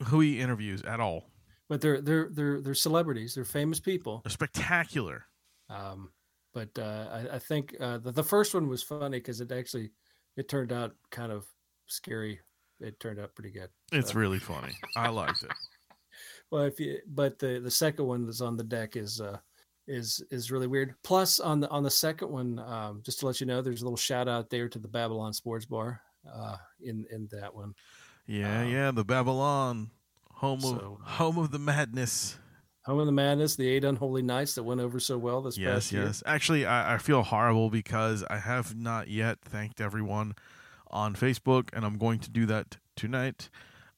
who he interviews at all. But they're they're they're they're celebrities. They're famous people. They're spectacular. Um, but uh, I, I think uh, the, the first one was funny because it actually it turned out kind of scary. It turned out pretty good. It's really funny. I liked it. Well, if you but the the second one that's on the deck is uh is is really weird. Plus on the on the second one, um, just to let you know, there's a little shout out there to the Babylon Sports Bar uh in in that one. Yeah, Um, yeah, the Babylon, home of home of the madness. Home of the Madness, the eight unholy nights that went over so well this Yes, past year. yes. Actually, I, I feel horrible because I have not yet thanked everyone on Facebook, and I'm going to do that tonight,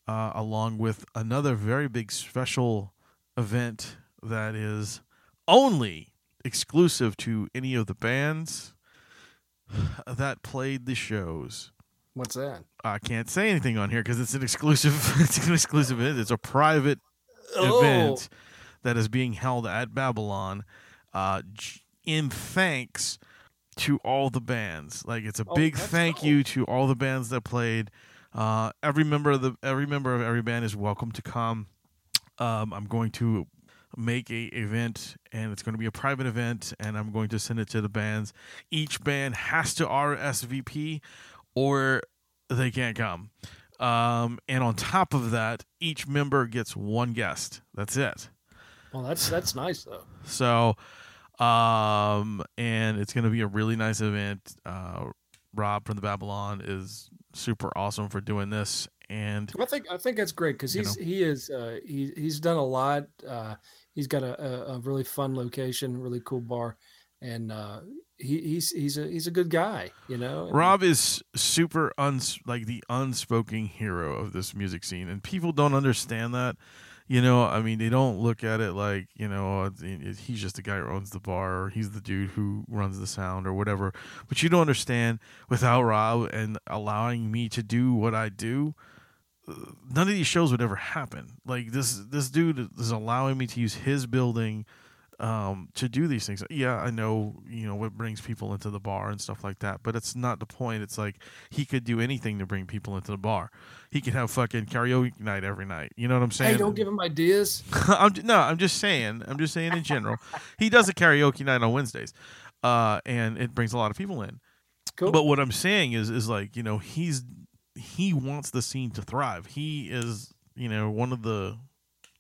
uh, along with another very big special event that is only exclusive to any of the bands that played the shows. What's that? I can't say anything on here because it's an exclusive. It's an exclusive event. It's a private event that is being held at Babylon, uh, in thanks to all the bands. Like it's a Oh, big thank dope. you to all the bands that played. Uh, every member of the every member of every band is welcome to come. Um, I'm going to make a event and it's going to be a private event and I'm going to send it to the bands. Each band has to RSVP or they can't come. Um, and on top of that, each member gets one guest. That's it. Well, that's that's nice though. So, um, and it's going to be a really nice event. Uh, Rob from the Babylon is super awesome for doing this. And I think I think that's great because You he's he is uh, he he's done a lot. Uh, he's got a, a, really fun location, really cool bar, and uh, he, he's he's a he's a good guy, you know. Rob is super uns like the unspoken hero of this music scene, and people don't understand that. You know, I mean, they don't look at it like you know uh, he's just the guy who owns the bar, or he's the dude who runs the sound, or whatever. But you don't understand without Rob and allowing me to do what I do, none of these shows would ever happen. Like this, this dude is allowing me to use his building um, to do these things. Yeah, I know, you know, what brings people into the bar and stuff like that, but it's not the point. It's like he could do anything to bring people into the bar. He could have fucking karaoke night every night. You know what I'm saying? hey, don't give him ideas. I'm, no, I'm just saying. I'm just saying in general. he does a karaoke night on Wednesdays. uh, and it brings a lot of people in. Cool. But what I'm saying is, is like you know, he's he wants the scene to thrive. He is you know one of the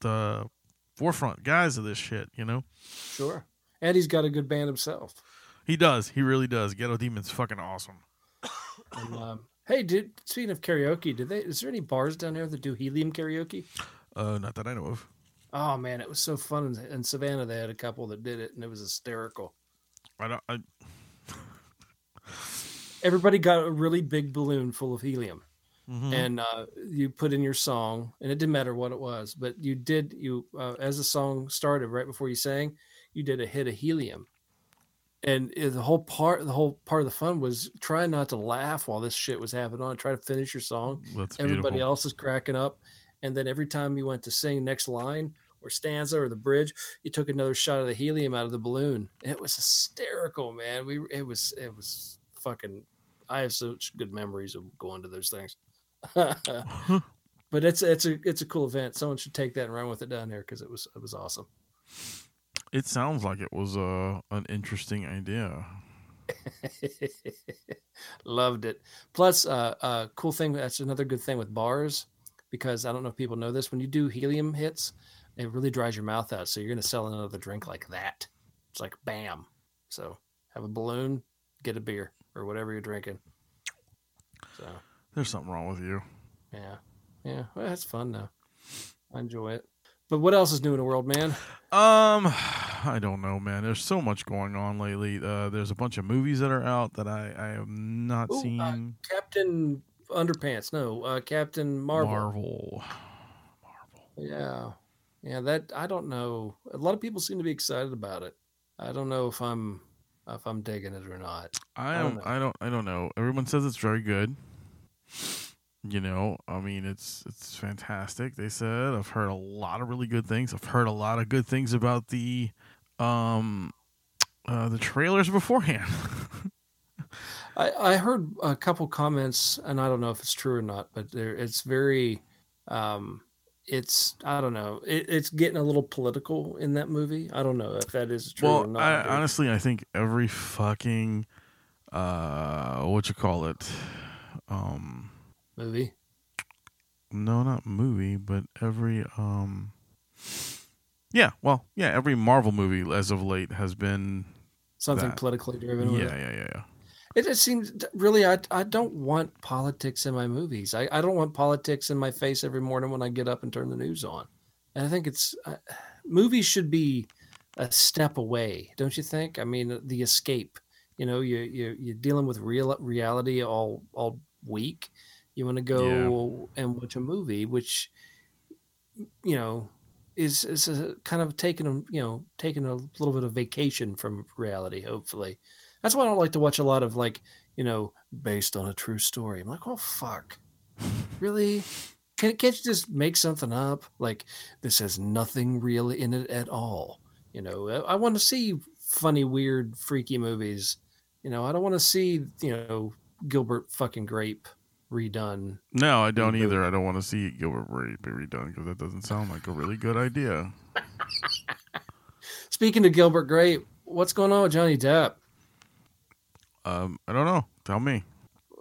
the forefront guys of this shit. You know, sure. And he's got a good band himself. he does. He really does. Ghetto Demon's fucking awesome. And, um, hey, did speaking of karaoke, did they? Is there any bars down there that do helium karaoke? Uh, not that I know of. Oh man, it was so fun in, in Savannah. They had a couple that did it, and it was hysterical. I don't. I, Everybody got a really big balloon full of helium, mhm. and uh, you put in your song, and it didn't matter what it was, but you did you uh, as the song started right before you sang, you did a hit of helium, and the whole part the whole part of the fun was trying not to laugh while this shit was happening on. Try to finish your song. That's Everybody beautiful. else is cracking up, and then every time you went to sing next line or stanza or the bridge, you took another shot of the helium out of the balloon. It was hysterical, man. We it was it was fucking. I have such good memories of going to those things. but it's it's a it's a cool event. Someone should take that and run with it down there because it was it was awesome. It sounds like it was uh, an interesting idea. Loved it. Plus, uh, uh, cool thing. That's another good thing with bars, because I don't know if people know this. When you do helium hits, it really dries your mouth out. So you're gonna sell another drink like that. It's like bam. So have a balloon, get a beer or whatever you're drinking. So There's something wrong with you. yeah, yeah. Well, that's fun though. I enjoy it. But what else is new in the world, man? Um, I don't know, man. There's so much going on lately. Uh, there's a bunch of movies that are out that I I have not Ooh, uh, seen. Captain Underpants. No, uh, Captain Marvel. Marvel. Yeah. Yeah, that I don't know. A lot of people seem to be excited about it. I don't know if I'm if I'm digging it or not. I I don't don't. I don't. I don't know. Everyone says it's very good. You know, I mean, it's it's fantastic. They said I've heard a lot of really good things. I've heard a lot of good things about the, um, uh, the trailers beforehand. I, I heard a couple comments, and I don't know if it's true or not, but there it's very, um, it's I don't know, it, it's getting a little political in that movie. I don't know if that is true or not. I, honestly, I think every fucking, uh, what you call it, um, movie. no, not movie, but every um Yeah, well, yeah, every Marvel movie as of late has been Something that. politically driven. with yeah, yeah, yeah. It, it seems really, I, I don't want politics in my movies. I, I don't want politics in my face every morning when I get up and turn the news on. And I think it's uh, movies should be a step away, don't you think? I mean, the escape. You know, you you you're dealing with real reality all all week. You want to go and watch a movie, which you know is is a, kind of taking a you know taking a little bit of vacation from reality. Hopefully, that's why I don't like to watch a lot of like you know based on a true story. I'm like, oh fuck, really? Can, can't you just make something up? Like this has nothing real in it at all. You know, I, I want to see funny, weird, freaky movies. You know, I don't want to see you know Gilbert fucking Grape redone. No, I don't either. I don't want to see Gilbert Grape be redone because that doesn't sound like a really good idea. Speaking of Gilbert Grape, what's going on with Johnny Depp? Um, I don't know. Tell me.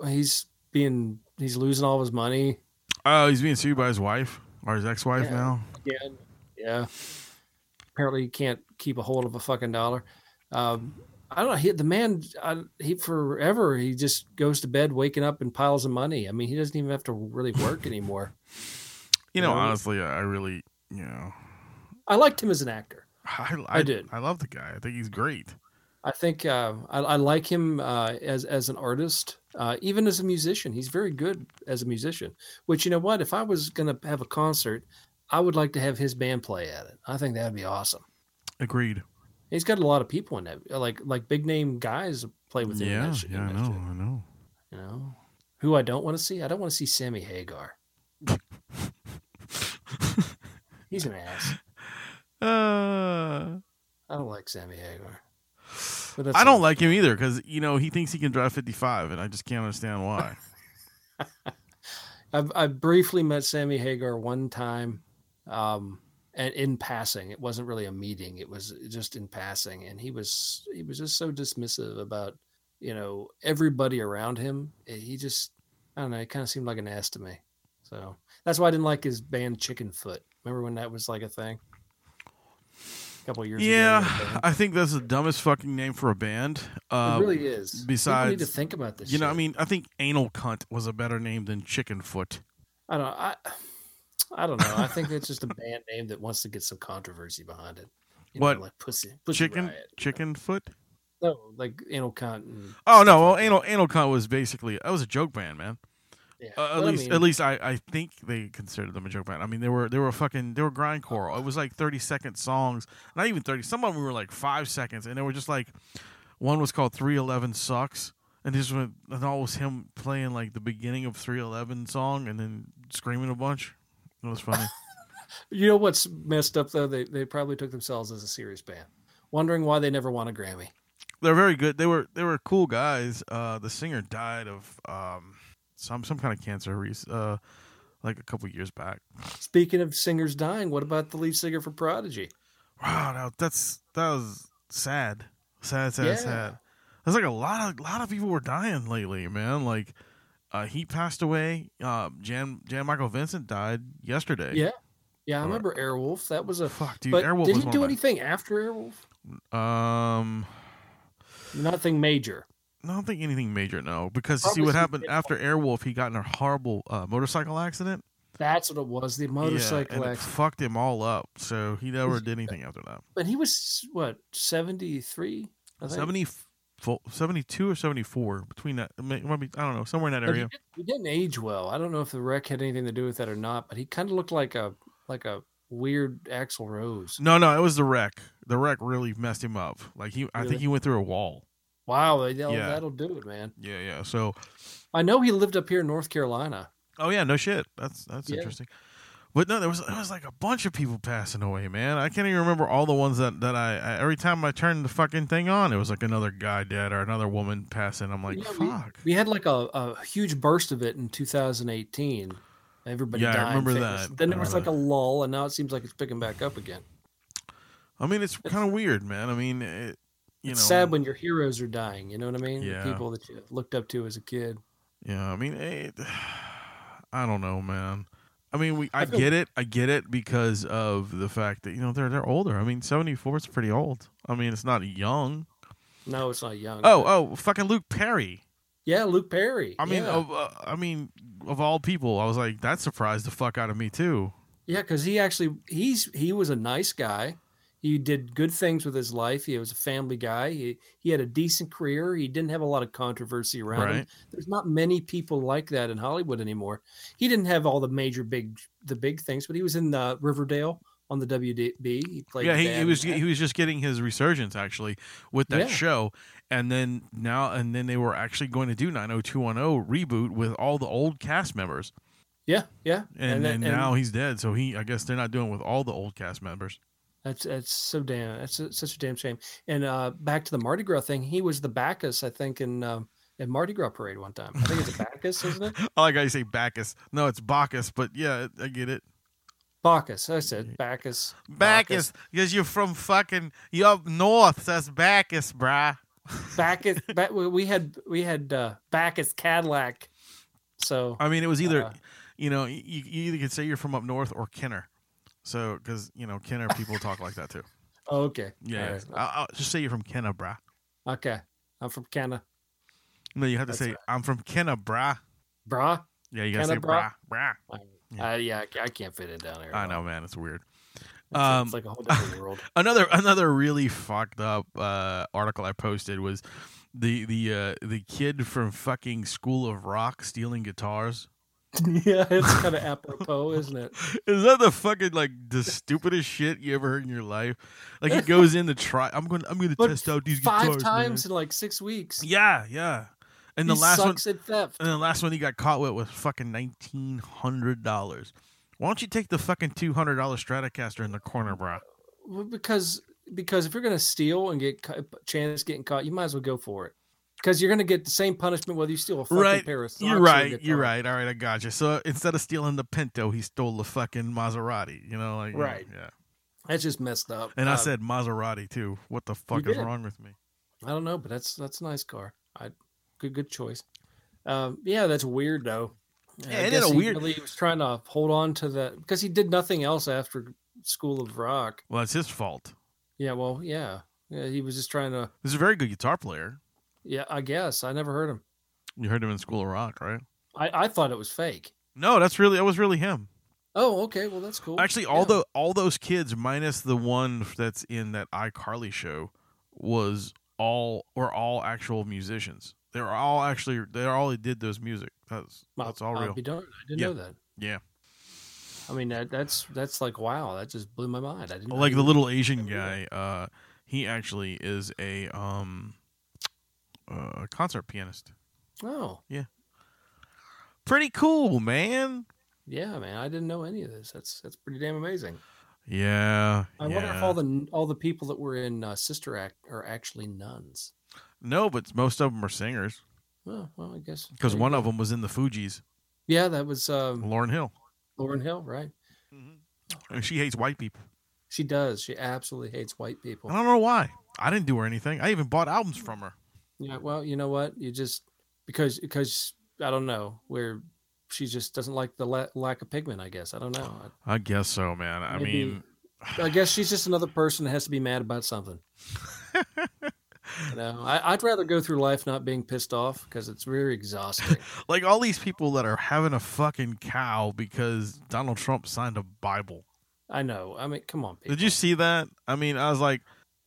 He's being he's losing all of his money. Oh, he's being sued by his wife or his ex-wife Yeah. now. Yeah, yeah. Apparently, he can't keep a hold of a fucking dollar. Um, I don't know. He, the man, I, he forever he just goes to bed, waking up in piles of money. I mean, he doesn't even have to really work anymore. You know, No. honestly, I really, you know, I liked him as an actor. I, I did. I love the guy. I think he's great. I think uh, I, I like him uh, as as an artist, uh, even as a musician. He's very good as a musician. Which you know what? If I was gonna have a concert, I would like to have his band play at it. I think that'd be awesome. Agreed. He's got a lot of people in that, like like big name guys play with him. Yeah, that shit- in yeah, I know, shit, I know. You know, who I don't want to see. I don't want to see Sammy Hagar. He's an ass. Uh, I don't like Sammy Hagar. I don't like him either because you know he thinks he can drive 55, and I just can't understand why. I've, I briefly met Sammy Hagar one time, um, and in passing. It wasn't really a meeting. It was just in passing, and he was he was just so dismissive about you know everybody around him. Eh, He just I don't know. It kind of seemed like an ass to me. So that's why I didn't like his band Chickenfoot. Remember when that was like a thing? A couple years. Yeah, he had a band. I think that's the dumbest fucking name for a band. Uh, it really is. People need to think about this. you know, I mean, I think Anal Cunt was a better name than Chickenfoot. I don't. Know. I, I don't know. I think it's just a band name that wants to get some controversy behind it. You know, What? like pussy, pussy Chicken Riot. Chickenfoot. No, like anal cunt. And, Oh no, well, Anal Anal Cunt was basically that was a joke band, man. yeah. Uh, at But I least, mean, at least I, I think they considered them a joke band. I mean, they were they were fucking they were grindcore. It was like thirty second songs, not even thirty. Some of them were like five seconds, and they were just like one was called Three Eleven Sucks, and this went and all was him playing like the beginning of Three Eleven song and then screaming a bunch. It was funny. You know what's messed up though? They they probably took themselves as a serious band, wondering why they never won a Grammy. They're very good. They were they were cool guys. Uh, the singer died of um some some kind of cancer, uh, like a couple years back. Speaking of singers dying, what about the lead singer for Prodigy? Wow, that, that's that was sad, sad, sad, Yeah. sad. There's like a lot of lot of people were dying lately, man. Like, uh, he passed away. Uh, Jan Jan Michael Vincent died yesterday. Yeah, yeah, I Alright. remember Airwolf. That was a Fuck, dude. but Airwolf did he do of my- anything after Airwolf? Um, Nothing major. I don't think anything major, no. Because you see what happened after Airwolf, he got in a horrible uh, motorcycle accident. That's what it was. The yeah, motorcycle it accident. fucked him all up. So he never did anything after that. But he was what seventy three. 70, fo- 72 or seventy four between that. it might be- I don't know, somewhere in that area. he didn't age well. I don't know if the wreck had anything to do with that or not, but he kind of looked like a like a weird Axl Rose. No, no, it was the wreck. The wreck really messed him up. Like he, I think he went through a wall. Wow, that'll, Yeah. that'll do it, man. Yeah, yeah. So, I know he lived up here in North Carolina. oh yeah, no shit. That's that's Yeah. interesting. But no, there was there was like a bunch of people passing away, man. I can't even remember all the ones that that I, I every time I turned the fucking thing on, it was like another guy dead or another woman passing. I'm like, Yeah, fuck. We had like a, a huge burst of it in 2018. Everybody Yeah, I died. remember famous. that. Then there was remember like a lull, and now it seems like it's picking back up again. I mean, it's kind of weird, man. I mean, it, you it's know, sad when your heroes are dying. You know what I mean? Yeah. The people that you looked up to as a kid. Yeah, I mean, it, I don't know, man. I mean, we I, I feel- get it, I get it because of the fact that you know they're they're older. I mean, seventy four is pretty old. I mean, it's not young. No, it's not young. Oh, oh, fucking Luke Perry. yeah, Luke Perry. I mean, yeah. of, uh, I mean, of all people, I was like, that surprised the fuck out of me too. Yeah, because he actually he's he was a nice guy. He did good things with his life. He was a family guy. He he had a decent career. He didn't have a lot of controversy around him. There's not many people like that in Hollywood anymore. He didn't have all the major big the big things, but he was in uh, Riverdale on the WB. He played. yeah, he, he was he was just getting his resurgence actually with that Yeah. show, and then now and then they were actually going to do nine hundred two one zero reboot with all the old cast members, yeah, yeah. and, then- then now he's dead. So he, I guess they're not doing it with all the old cast members. That's that's so damn that's a, such a damn shame. And uh, back to the Mardi Gras thing, he was the Bacchus, I think, in um, in Mardi Gras parade one time. I think it's a Bacchus, isn't it? I like how you say Bacchus. No, it's Bacchus, but yeah, I get it. Bacchus. I said Bacchus. Bacchus, because you're from fucking you up north. That's Bacchus, brah. Bacchus. Ba- we had we had uh, Bacchus Cadillac. So I mean, it was either, Uh, you know, you, you either could say you're from up north or Kenner. So, because you know, Kenner people talk like that too. oh, okay. Yeah, right. I'll, I'll just say you're from Kenner, brah. Okay. I'm from Canada. No, you have to That's say right. I'm from Kenner, brah. Brah. Yeah, you gotta Kenna, say brah, brah? brah. Yeah. Uh, yeah, I- can't fit it down there. I know, man, it's weird. It's, Um, it's like a whole different world. another another really fucked up uh, article I posted was the the uh, the kid from fucking School of Rock stealing guitars. yeah, it's kind of apropos, isn't it? Is that the fucking like the stupidest shit you ever heard in your life? Like he goes in to try. I'm going. I'm going to test out these Five guitars. times man." in like six weeks. Yeah, yeah. And the he last one, sucks at theft. and the last one he got caught with was fucking nineteen hundred dollars. Why don't you take the fucking two hundred dollar Stratocaster in the corner, bro? Well, because because if you're gonna steal and get chance getting caught, you might as well go for it. Because you're gonna get the same punishment whether you steal a fucking Right. pair of socks. You're right. You're right. All right, I got you. So instead of stealing the Pinto, he stole the fucking Maserati. You know, like Right. Yeah. That's just messed up. And I Uh, said Maserati too. What the fuck is did. wrong with me? I don't know, but that's that's a nice car. I good good choice. Um, yeah, that's weird though. Yeah, I it is guess a he weird- Really was trying to hold on to that because he did nothing else after School of Rock. Well, it's his fault. Yeah, well, yeah, yeah. He was just trying to. He's a very good guitar player. Yeah, I guess I never heard him. You heard him in School of Rock, right? I I thought it was fake. No, that's really that was really him. Oh, okay. Well, that's cool. Actually, all Yeah. the all those kids minus the one that's in that iCarly show was all were all actual musicians. They were all actually they all did those music. That's that's all I'll real. be darned. I didn't Yeah. know that. Yeah, I mean, that, that's that's like wow. That just blew my mind. I didn't like the little Asian guy. Uh, he actually is a um, uh, concert pianist. Oh, yeah, Pretty cool, man. yeah, man. I didn't know any of this. That's that's pretty damn amazing. Yeah. I wonder if all the all the people that were in uh, Sister Act are actually nuns. no, but most of them are singers Well, well, I guess because one go. of them was in the Fugees, Yeah, that was um, Lauryn Hill. Lauryn Hill, right? And she hates white people. She does. She absolutely hates white people. I don't know why. I didn't do her anything. I even bought albums from her. Yeah, well, you know what? You just because because I don't know where she just doesn't like the la- lack of pigment. I guess I don't know. I guess so, man. I Maybe- mean, I guess she's just another person that has to be mad about something. you know, I, I'd rather go through life not being pissed off because it's very exhausting. like all these people that are having a fucking cow because Donald Trump signed a Bible. I know. I mean, come on, people. Did you see that? I mean, I was like,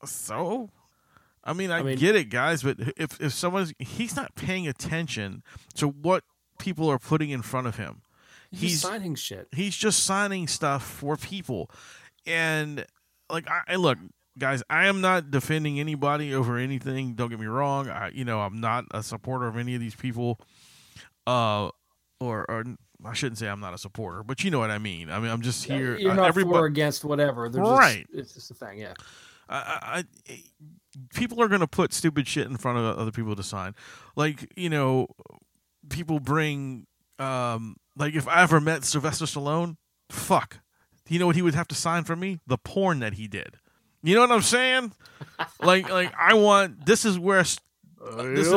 so. I mean, I, I mean- get it, guys, but if if someone's he's not paying attention to what people are putting in front of him, He's, he's signing shit. he's just signing stuff for people and like I, I look guys i am not defending anybody over anything don't get me wrong i you know i'm not a supporter of any of these people uh or, or i shouldn't say i'm not a supporter but you know what i mean i mean i'm just here You're uh, not everybo- for or against whatever. They're Right. Just, it's just a thing. Yeah. I, I, I, people are going to put stupid shit in front of other people to sign. Like, you know, people bring, um, like, if I ever met Sylvester Stallone, fuck. You know what he would have to sign for me? The porn that he did. You know what I'm saying? like, like I want. This is where. s- This is,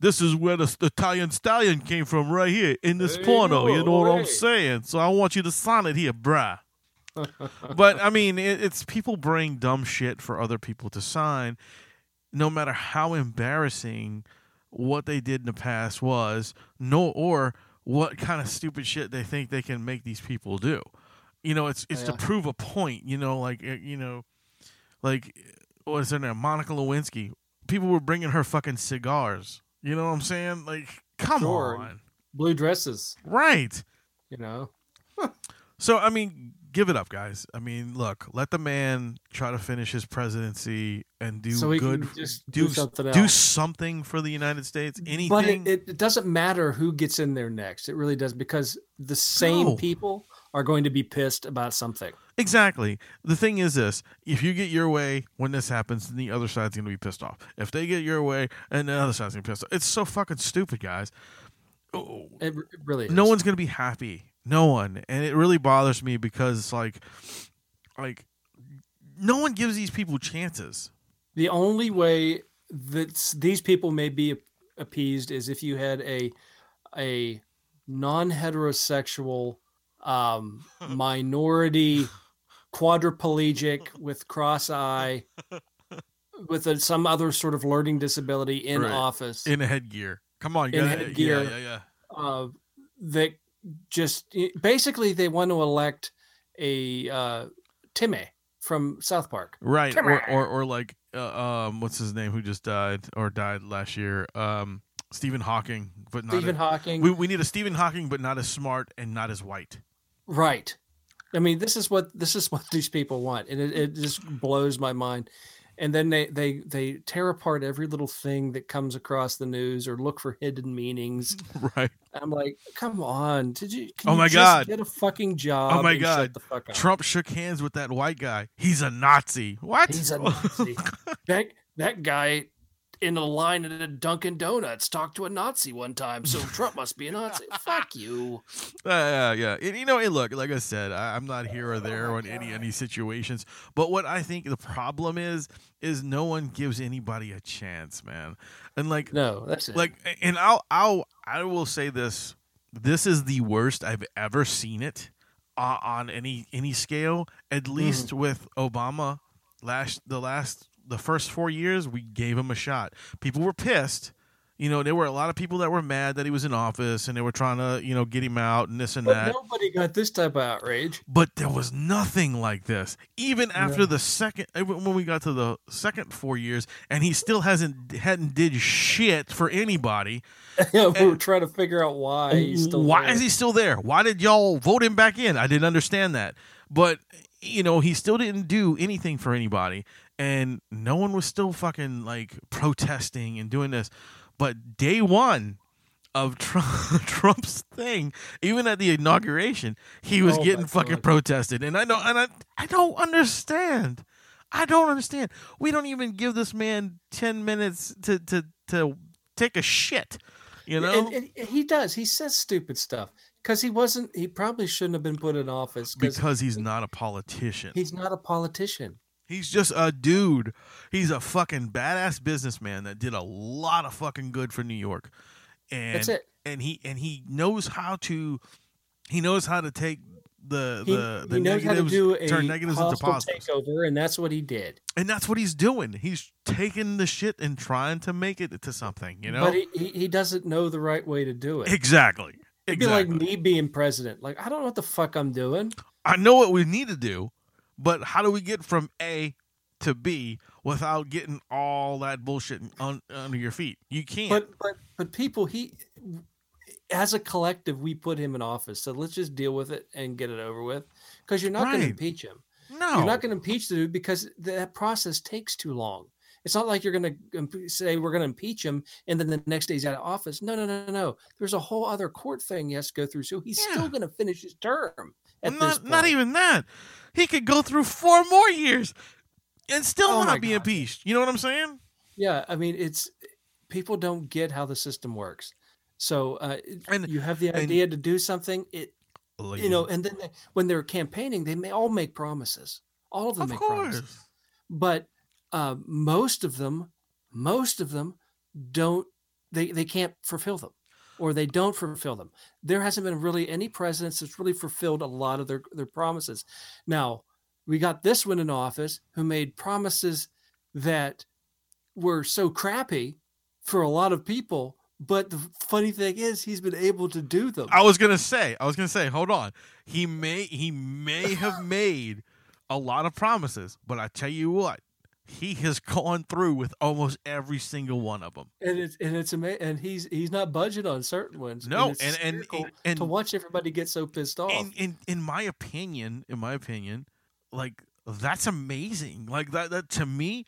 this is where the Italian stallion came from, right here in this There you porno. go. You know what I'm saying? So I want you to sign it here, bruh but I mean, it, it's people bring dumb shit for other people to sign, no matter how embarrassing what they did in the past was, no, or what kind of stupid shit they think they can make these people do. You know, it's it's to prove a point. You know, like uh, you know, like what is her name, Monica Lewinsky. People were bringing her fucking cigars. You know what I'm saying? Like, come Sure. on, Blue dresses. right? You know. So I mean, give it up, guys. I mean, look, let the man try to finish his presidency and do so good. just do do, something do something for the United States. Anything. But it, it, doesn't matter who gets in there next. It really does because the same No. people are going to be pissed about something. exactly. The thing is this: if you get your way when this happens, then the other side's going to be pissed off. If they get your way, and the other side's going to be pissed off. It's so fucking stupid, guys. Oh, It, it really is. no one's going to be happy. No one, and it really bothers me because it's like, like, no one gives these people chances. The only way that these people may be appeased is if you had a a non-heterosexual um, minority quadriplegic with cross eye with a, some other sort of learning disability in Right. office in a headgear. Come on, you In gotta- headgear. Yeah, yeah, yeah. uh, that just basically they want to elect a uh, Timmy from South Park. Right, Come or, or or like, uh, um, what's his name? Who just died or died last year? Um, Stephen Hawking, but not. Stephen a- Hawking. we we need a Stephen Hawking, but not as smart and not as white. Right. I mean, this is what this is what these people want, and it, it just blows my mind. And then they they they tear apart every little thing that comes across the news or look for hidden meanings. Right. I'm like, come on, did you? Can Oh you my just God. Get a fucking oh job. Oh my God. Shut the fuck up. Trump shook hands with that white guy. He's a Nazi. What? He's a Nazi. that that guy in a line at a Dunkin' Donuts talked to a Nazi one time, so Trump must be a Nazi. Fuck you. Uh, yeah, yeah. And, you know, hey, look, like I said, I, I'm not here or there on any any situations. But what I think the problem is, is no one gives anybody a chance, man. And like, No, that's it. like, and I'll, I'll, I will say this: this is the worst I've ever seen it uh, on any any scale. At least with Obama, last the last the first four years, we gave him a shot. People were pissed. You know, there were a lot of people that were mad that he was in office and they were trying to, you know, get him out and this and but that. nobody got this type of outrage. But there was nothing like this. Even after the second, eh, when we got to the second four years, and he still hasn't hadn't did shit for anybody. Yeah, we were trying to figure out why he's still Why there. is he still there? Why did y'all vote him back in? I didn't understand that. But you know, he still didn't do anything for anybody, and no one was still fucking like protesting and doing this. But day one of Trump, Trump's thing, even at the inauguration, he was Oh getting fucking God. protested, and I know, and I, I don't understand. I don't understand. We don't even give this man ten minutes to to to take a shit. You know, and, and he does. He says stupid stuff because he wasn't. He probably shouldn't have been put in office because he's not a politician. he's not a politician. He's just a dude. He's a fucking badass businessman that did a lot of fucking good for New York. And That's it. and he and he knows how to he knows how to take the He, the, the he knows how to do a turn negatives into positives. takeover, and that's what he did. And that's what he's doing. He's taking the shit and trying to make it to something, you know? But he, he, he doesn't know the right way to do it. exactly. It'd be Exactly. like me being president. Like I don't know what the fuck I'm doing. I know what we need to do, but how do we get from A to B without getting all that bullshit on, under your feet? You can't. But but but people, he as a collective, we put him in office. So let's just deal with it and get it over with. Because you're not going to impeach him. no. You're not going to impeach the dude because that process takes too long. It's not like you're going to say we're going to impeach him and then the next day he's out of office. No, no, no, no. There's a whole other court thing he has to go through. So he's Yeah. still going to finish his term. At not, this not even that. He could go through four more years and still Oh not be God. impeached. You know what I'm saying? Yeah, I mean, it's people don't get how the system works. So uh, And- you have the and- idea to do something, it you know, and then they, when they're campaigning, they may all make promises. All of them of make course. promises, but uh, most of them, most of them don't. They they can't fulfill them, or they don't fulfill them. There hasn't been really any presidents that's really fulfilled a lot of their their promises. Now we got this one in office who made promises that were so crappy for a lot of people. But the funny thing is, he's been able to do them. I was gonna say, I was gonna say, hold on. He may he may have made a lot of promises, but I tell you what, he has gone through with almost every single one of them. and it's and it's amazing. And he's he's not budging on certain ones. No, it's and- and- and- to watch everybody get so pissed off. in, in in my opinion, in my opinion, like that's amazing. Like that that to me,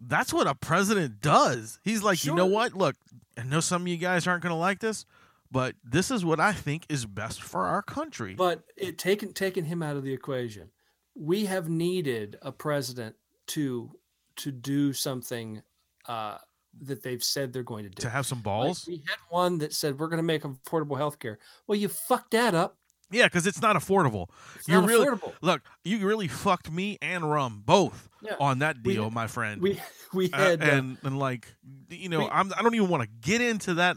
that's what a president does. He's like, you know what? Look, I know some of you guys aren't gonna like this, but this is what I think is best for our country. but it taking taking him out of the equation, we have needed a president to to do something uh, that they've said they're going to do. to have some Like, balls, we had one that said we're going to make affordable health care. Well, you fucked that up. yeah, because it's not affordable. It's you not really affordable. look. You really fucked me and Rum both Yeah. on that We- deal, my friend. We we Uh, had uh, and and like you know we- I'm I don't even want to get into that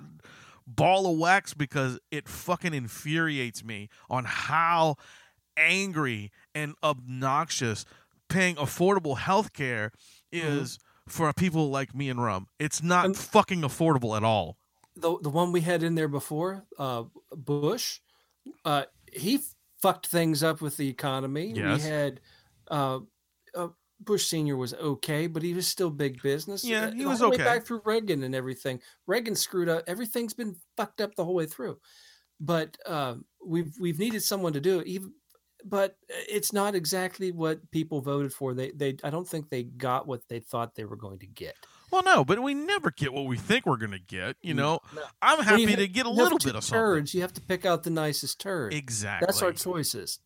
ball of wax because it fucking infuriates me on how angry and obnoxious paying affordable health care is for people like me and Rum. It's not And- fucking affordable at all. the the one we had in there before, uh, Bush, uh, he fucked things up with the economy. Yes. We had uh, uh, Bush Senior was okay, but he was still big business. Yeah, Uh, he the was okay. back through Reagan and everything. Reagan screwed up. Everything's been fucked up the whole way through. But uh, we've we've needed someone to do it. Even, but it's not exactly what people voted for. They they I don't think they got what they thought they were going to get. Well, no, but we never get what we think we're gonna get. You know, No. I'm happy you to get a little bit of something. turds, You have to pick out the nicest turd. Exactly. That's our choices.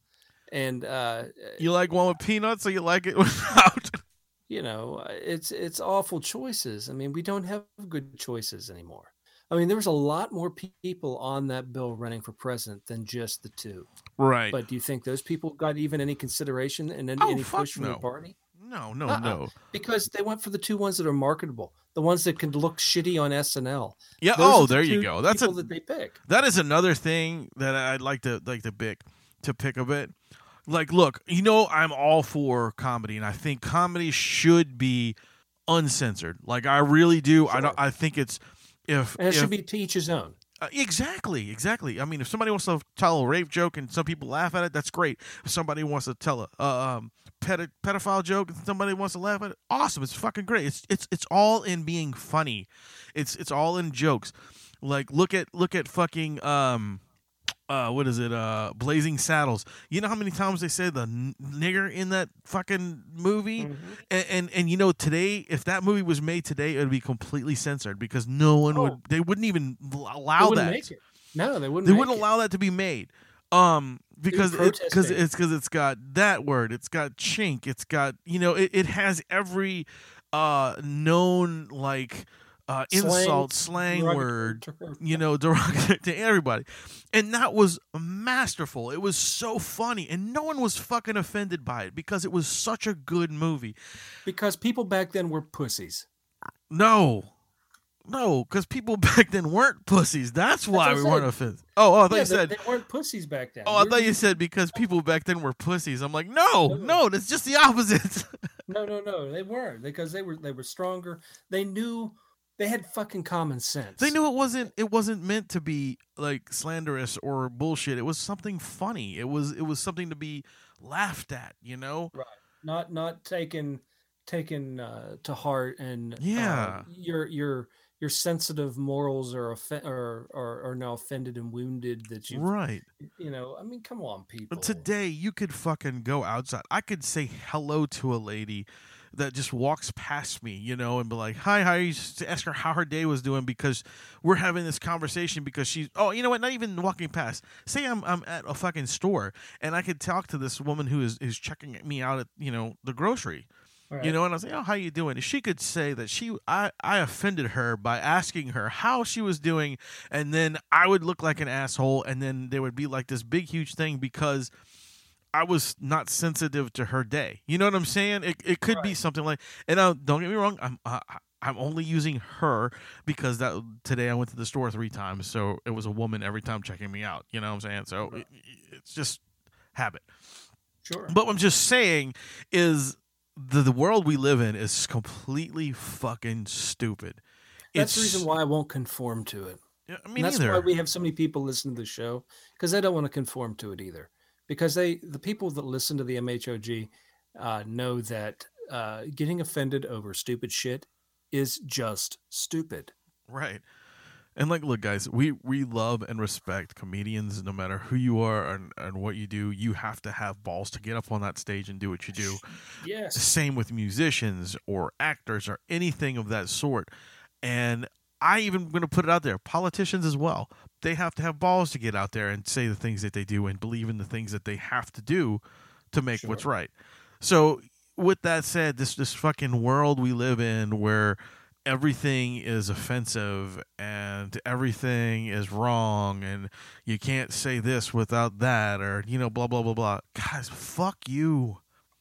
And uh, You like one with peanuts, or you like it without? you know, uh, it's it's awful choices. I mean, we don't have good choices anymore. I mean, there was a lot more people on that bill running for president than just the two. Right. But do you think those people got even any consideration and any, Oh, any push from no. the party? no, no, Uh-uh. no. Because they went for the two ones that are marketable, the ones that can look shitty on SNL. Yeah. Those oh, the there you go. That's a that they pick. that is another thing that I'd like to like to pick to pick a bit. Like, look, you know, I'm all for comedy, and I think comedy should be uncensored. Like, I really do. I don't. I think it's if, And it if should be to each his own. uh, exactly, exactly. I mean, if somebody wants to tell a rape joke and some people laugh at it, that's great. If somebody wants to tell a uh, um, pedi- pedophile joke and somebody wants to laugh at it, awesome. It's fucking great. It's it's it's all in being funny. It's it's all in jokes. Like look at look at fucking um uh what is it uh blazing saddles you know how many times they say the n- nigger in that fucking movie Mm-hmm. and, and and you know today if that movie was made today it would be completely censored because no one would Oh. they wouldn't even allow wouldn't that. No, they wouldn't. they wouldn't it. allow that to be made um because it, because protesting. it's because it's got that word it's got chink it's got you know it, it has every uh known like uh insult slang derogatory word you know, derogatory to everybody. And that was masterful. It was so funny. And no one was fucking offended by it because it was such a good movie. because people back then were pussies. No. No, because people back then weren't pussies. That's why what we weren't offended. Oh, oh I thought Yeah, you they, said. they weren't pussies back then. Oh, I We're thought you just- said because people back then were pussies. I'm like, no, no, that's just the opposite. No, no, no. They weren't because they were they were stronger. They knew they had fucking common sense. they knew it wasn't it wasn't meant to be like slanderous or bullshit. It was something funny. It was it was something to be laughed at, you know? right. Not not taken taken uh, to heart and uh, Yeah. your your your sensitive morals are, offe- are are are now offended and wounded that you Right. you know. I mean, come on, people. But today you could fucking go outside. I could say hello to a lady that just walks past me, you know, and be like, "Hi, how are you?" Just to ask her how her day was doing because we're having this conversation because she's oh, you know what? Not even walking past. Say I'm I'm at a fucking store and I could talk to this woman who is is checking me out at you know the grocery. Right. You know, and I was like, "Oh, how you doing?" And she could say that she, I, I offended her by asking her how she was doing, and then I would look like an asshole, and then there would be like this big, huge thing because I was not sensitive to her day. You know what I'm saying? It, it could be something like, and uh, don't get me wrong, I'm, uh, I'm only using her because that today I went to the store three times, so it was a woman every time checking me out. You know what I'm saying? So it, it's just habit. sure. But what I'm just saying is the the world we live in is completely fucking stupid. That's the reason why I won't conform to it. Yeah, I mean, that's either. why we have so many people listen to the show because they don't want to conform to it either. Because they, the people that listen to the MHOG, uh, know that uh, getting offended over stupid shit is just stupid. Right. And like, look, guys, we we love and respect comedians, no matter who you are and, and what you do. You have to have balls to get up on that stage and do what you do. Yes. Same with musicians or actors or anything of that sort. And I even going to put it out there, politicians as well. They have to have balls to get out there and say the things that they do and believe in the things that they have to do to make what's right. So, with that said, this this fucking world we live in where everything is offensive and everything is wrong and you can't say this without that or you know blah blah blah blah. Guys, fuck you.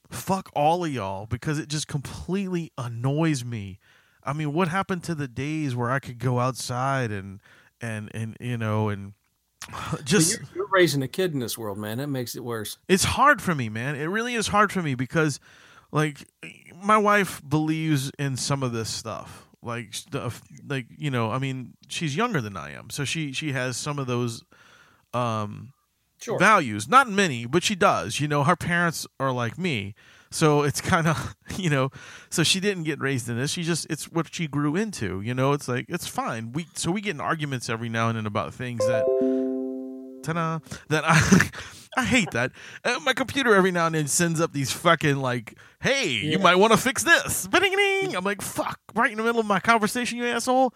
Fuck all of y'all because it just completely annoys me. I mean, what happened to the days where I could go outside and and and you know and just you're, you're raising a kid in this world, man. That makes it worse. it's hard for me, man. It really is hard for me because, like, my wife believes in some of this stuff. Like, stuff, like you know, I mean, she's younger than I am, so she she has some of those um Sure. values. Not many, but she does. You know, her parents are like me, so it's kind of you know. So she didn't get raised in this. She just it's what she grew into. You know, it's like it's fine. We so we get in arguments every now and then about things that ta-da, that I I hate that. Uh, my computer every now and then sends up these fucking like, "Hey, you might want to fix this." I'm like, "Fuck!" Right in the middle of my conversation, you asshole.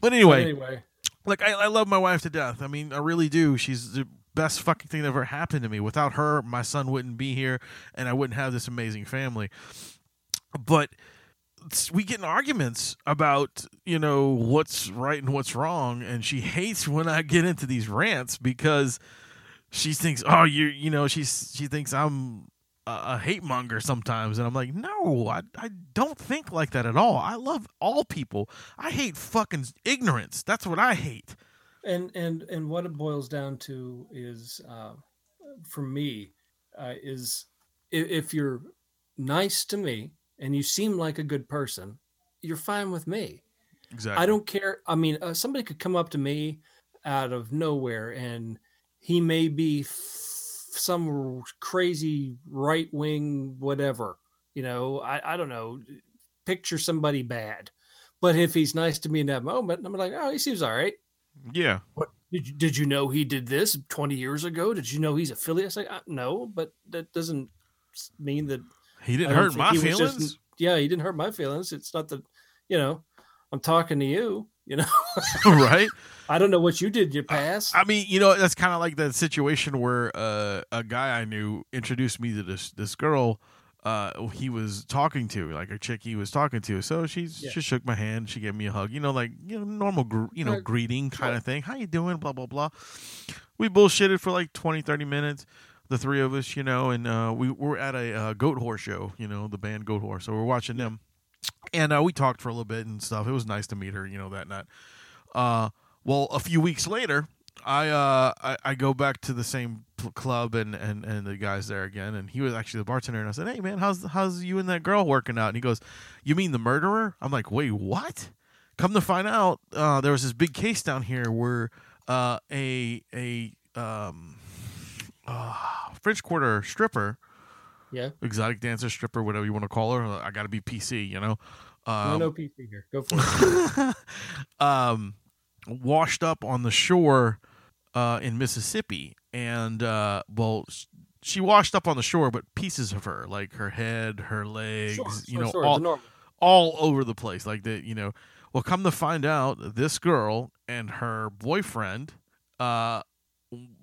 But But anyway, anyway, like I, I love my wife to death. I mean, I really do. She's the best fucking thing that ever happened to me. Without her, my son wouldn't be here, and I wouldn't have this amazing family. but we get in arguments about you know what's right and what's wrong and she hates when i get into these rants because she thinks oh you you know she's she thinks i'm a, a hate monger sometimes and i'm like no I, I don't think like that at all i love all people i hate fucking ignorance that's what i hate and and and what it boils down to is uh, for me uh, is if, if you're nice to me and you seem like a good person you're fine with me. Exactly. i don't care i mean uh, somebody could come up to me out of nowhere and he may be f- some crazy right wing whatever you know I, I don't know picture somebody bad. But if he's nice to me in that moment i'm like oh he seems all right yeah what did you, did you know he did this 20 years ago? Did you know he's affiliate? It's like, uh, no, but that doesn't mean that he didn't hurt my was just- feelings yeah, he didn't hurt my feelings. It's not that, you know, I'm talking to you, you know, right I don't know what you did in your past. I mean, you know, that's kind of like that situation where uh, a guy I knew introduced me to this this girl. Uh, he was talking to like a chick he was talking to. So she Yeah. she shook my hand. She gave me a hug. You know, like you know, normal gr- you know greeting kind of thing. How you doing? Blah blah blah. We bullshitted for like 20, 30 minutes. The three of us, you know, and uh, we were at a uh, Goatwhore show. You know, the band Goatwhore. So we're watching them, and uh, we talked for a little bit and stuff. It was nice to meet her. You know that night. Uh, well, a few weeks later, I uh I, I go back to the same pl- club and, and and the guys there again, and he was actually the bartender, and I said, "Hey man, how's how's you and that girl working out?" And he goes, "You mean the murderer?" I'm like, "Wait, what?" Come to find out, uh, there was this big case down here where uh, a a um, uh, French Quarter stripper, yeah. exotic dancer stripper, whatever you want to call her. I got to be PC, you know. no, Um, no PC here. Go for it. um, washed up on the shore uh, in Mississippi, and uh, well, she washed up on the shore, but pieces of her, like her head, her legs, Sure, you sure, know, sure, all all over the place, like that, you know. Well, come to find out, this girl and her boyfriend uh,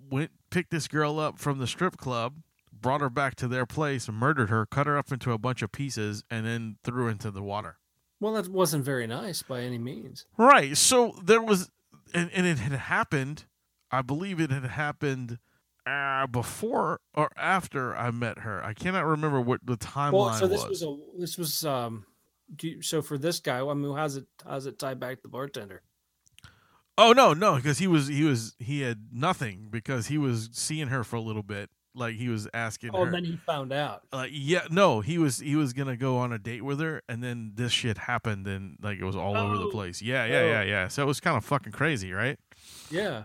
went picked this girl up from the strip club, brought her back to their place, murdered her, cut her up into a bunch of pieces, and then threw her into the water. Well, that wasn't very nice by any means. Right. So there was, and, and it had happened. I believe it had happened uh, before or after I met her. I cannot remember what the timeline Well, so this was. was a this was um. Do you, so for this guy, I mean, how's it how's it tie back to the bartender? oh no, no, because he was he was he had nothing because he was seeing her for a little bit. Like he was asking Oh, her. and then he found out. like yeah, no, he was he was gonna go on a date with her, and then this shit happened, and like it was all over the Oh. place. Yeah, yeah, Oh. yeah, yeah. So it was kind of fucking crazy, right? Yeah,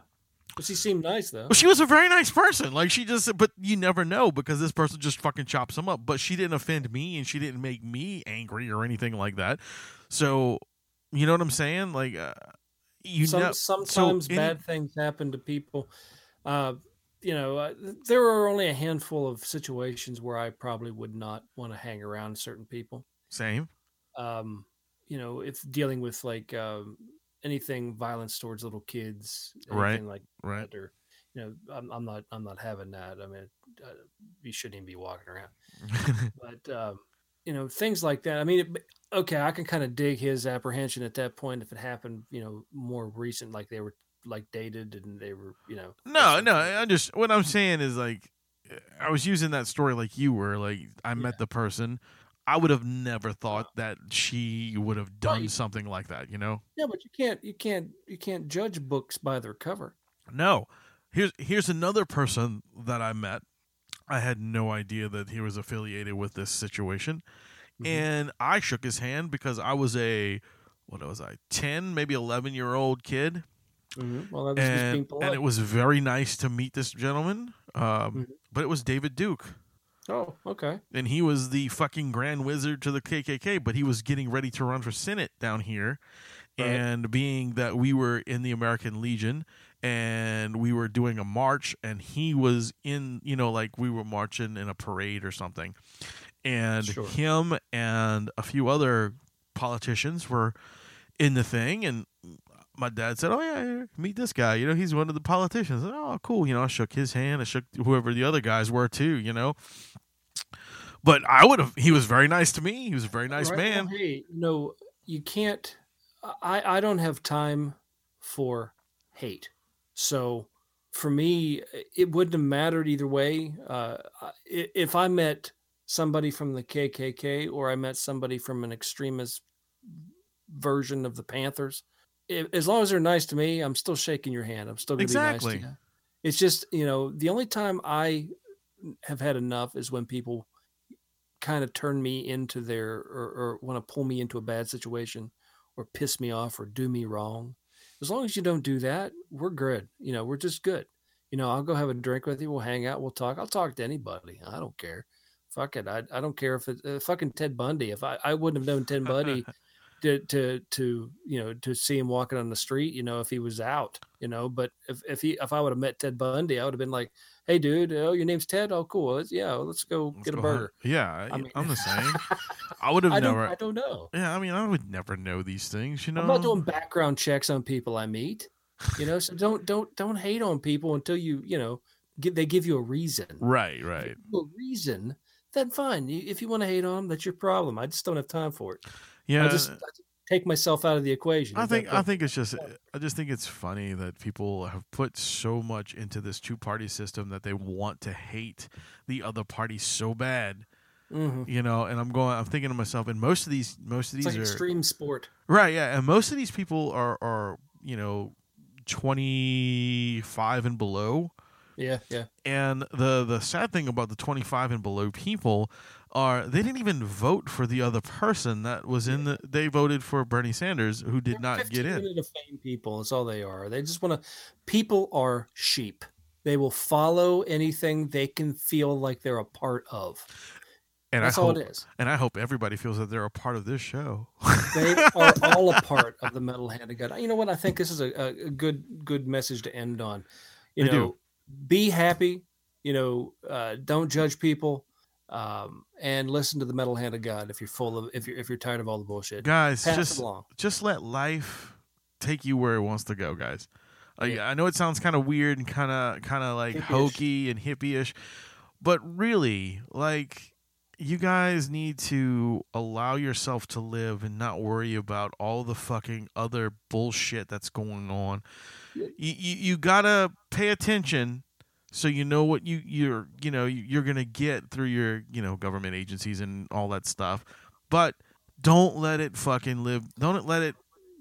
but she seemed nice though. Well, she was a very nice person. Like she just, but you never know because this person just fucking chops them up. But she didn't offend me, and she didn't make me angry or anything like that. So, you know what I'm saying? Like, uh, you Some, know, sometimes any- bad things happen to people. Uh, you know, uh, there are only a handful of situations where I probably would not want to hang around certain people. same. Um, you know, if dealing with like um, anything violence towards little kids, Right, like right. that, or you know, I'm, I'm not I'm not having that. I mean, uh, you shouldn't even be walking around. but um, you know things like that. I mean, it, okay, I can kind of dig his apprehension at that point if it happened, you know, more recent, like they were like dated and they were, you know. no, no. I just what I'm saying is like, I was using that story like you were. Like, I met the person. I would have never thought that she would have done Right. something like that. You know. Yeah, but you can't, you can't, you can't judge books by their cover. No. Here's here's another person that I met. I had no idea that he was affiliated with this situation. Mhm. And I shook his hand because I was a what was I, 10, maybe 11 year old kid. Mhm. Well, that was just being And, and it was very nice to meet this gentleman. Um, Mhm. But it was David Duke. Oh, okay. And he was the fucking grand wizard to the KKK, but he was getting ready to run for Senate down here. Right. And being that we were in the American Legion and we were doing a march, and he was in, you know, like we were marching in a parade or something. And Sure. him and a few other politicians were in the thing. And my dad said, Oh, yeah, yeah, meet this guy. You know, he's one of the politicians. Oh, cool. You know, I shook his hand. I shook whoever the other guys were too, you know. but I would have. He was very nice to me. He was a very nice Right? man. Well, hey, you know, you can't. I I don't have time for hate. So for me, it wouldn't have mattered either way. Uh, if I met somebody from the KKK or I met somebody from an extremist version of the Panthers, as long as they're nice to me, I'm still shaking your hand. I'm still going to be Exactly. nice to you. It's just you know the only time I have had enough is when people kind of turn me into their or, or want to pull me into a bad situation or piss me off or do me wrong. As long as you don't do that, we're good. You know, we're just good. You know, I'll go have a drink with you. We'll hang out. We'll talk. I'll talk to anybody. I don't care. Fuck it. I, I don't care if it uh, fucking Ted Bundy. If I, I wouldn't have known Ted Bundy to, to to you know to see him walking on the street, you know, if he was out, you know. But if if he if I would have met Ted Bundy, I would have been like, "Hey, dude, oh, your name's Ted. Oh, cool. Let's, yeah, let's go Let's get a go have- burger." Yeah, I mean- am the same. I would have I don't, never. I don't know. yeah, I mean, I would never know these things. You know, I'm not doing background checks on people I meet. You know, so don't don't don't hate on people until you you know give, they give you a reason. right, right. a reason, then fine. If you want to hate on them, that's your problem. I just don't have time for it. Yeah, I just I just take myself out of the equation. I think I think it's just I just think it's funny that people have put so much into this two party system that they want to hate the other party so bad, Mhm. you know. And I'm going, I'm thinking to myself, and most of these, most of it's these like are extreme sport. right, yeah, and most of these people are are you know 25 and below. Yeah, yeah. And the the sad thing about the 25 and below people are they didn't even vote for the other person that was in the they voted for Bernie Sanders who did They're not get in. minute of fame people. That's all they are. They just want to. People are sheep. They will follow anything they can feel like they're a part of. And That's I all it is. And I hope everybody feels that they're a part of this show. They are all a part of the metal hand of God. You know what? I think this is a, a good good message to end on. You I do. know, be happy. You know, uh, don't judge people, um, and listen to the metal hand of God. If you're full of, if you're if you're tired of all the bullshit, guys, pass just along. just let life take you where it wants to go, guys. Like, Yeah. I know it sounds kind of weird and kind of kind of like Hippie-ish. hokey and hippie-ish, but really, like you guys need to allow yourself to live and not worry about all the fucking other bullshit that's going on. You you, you gotta pay attention so you know what you you're you know you're gonna get through your you know government agencies and all that stuff, but don't let it fucking live. Don't let it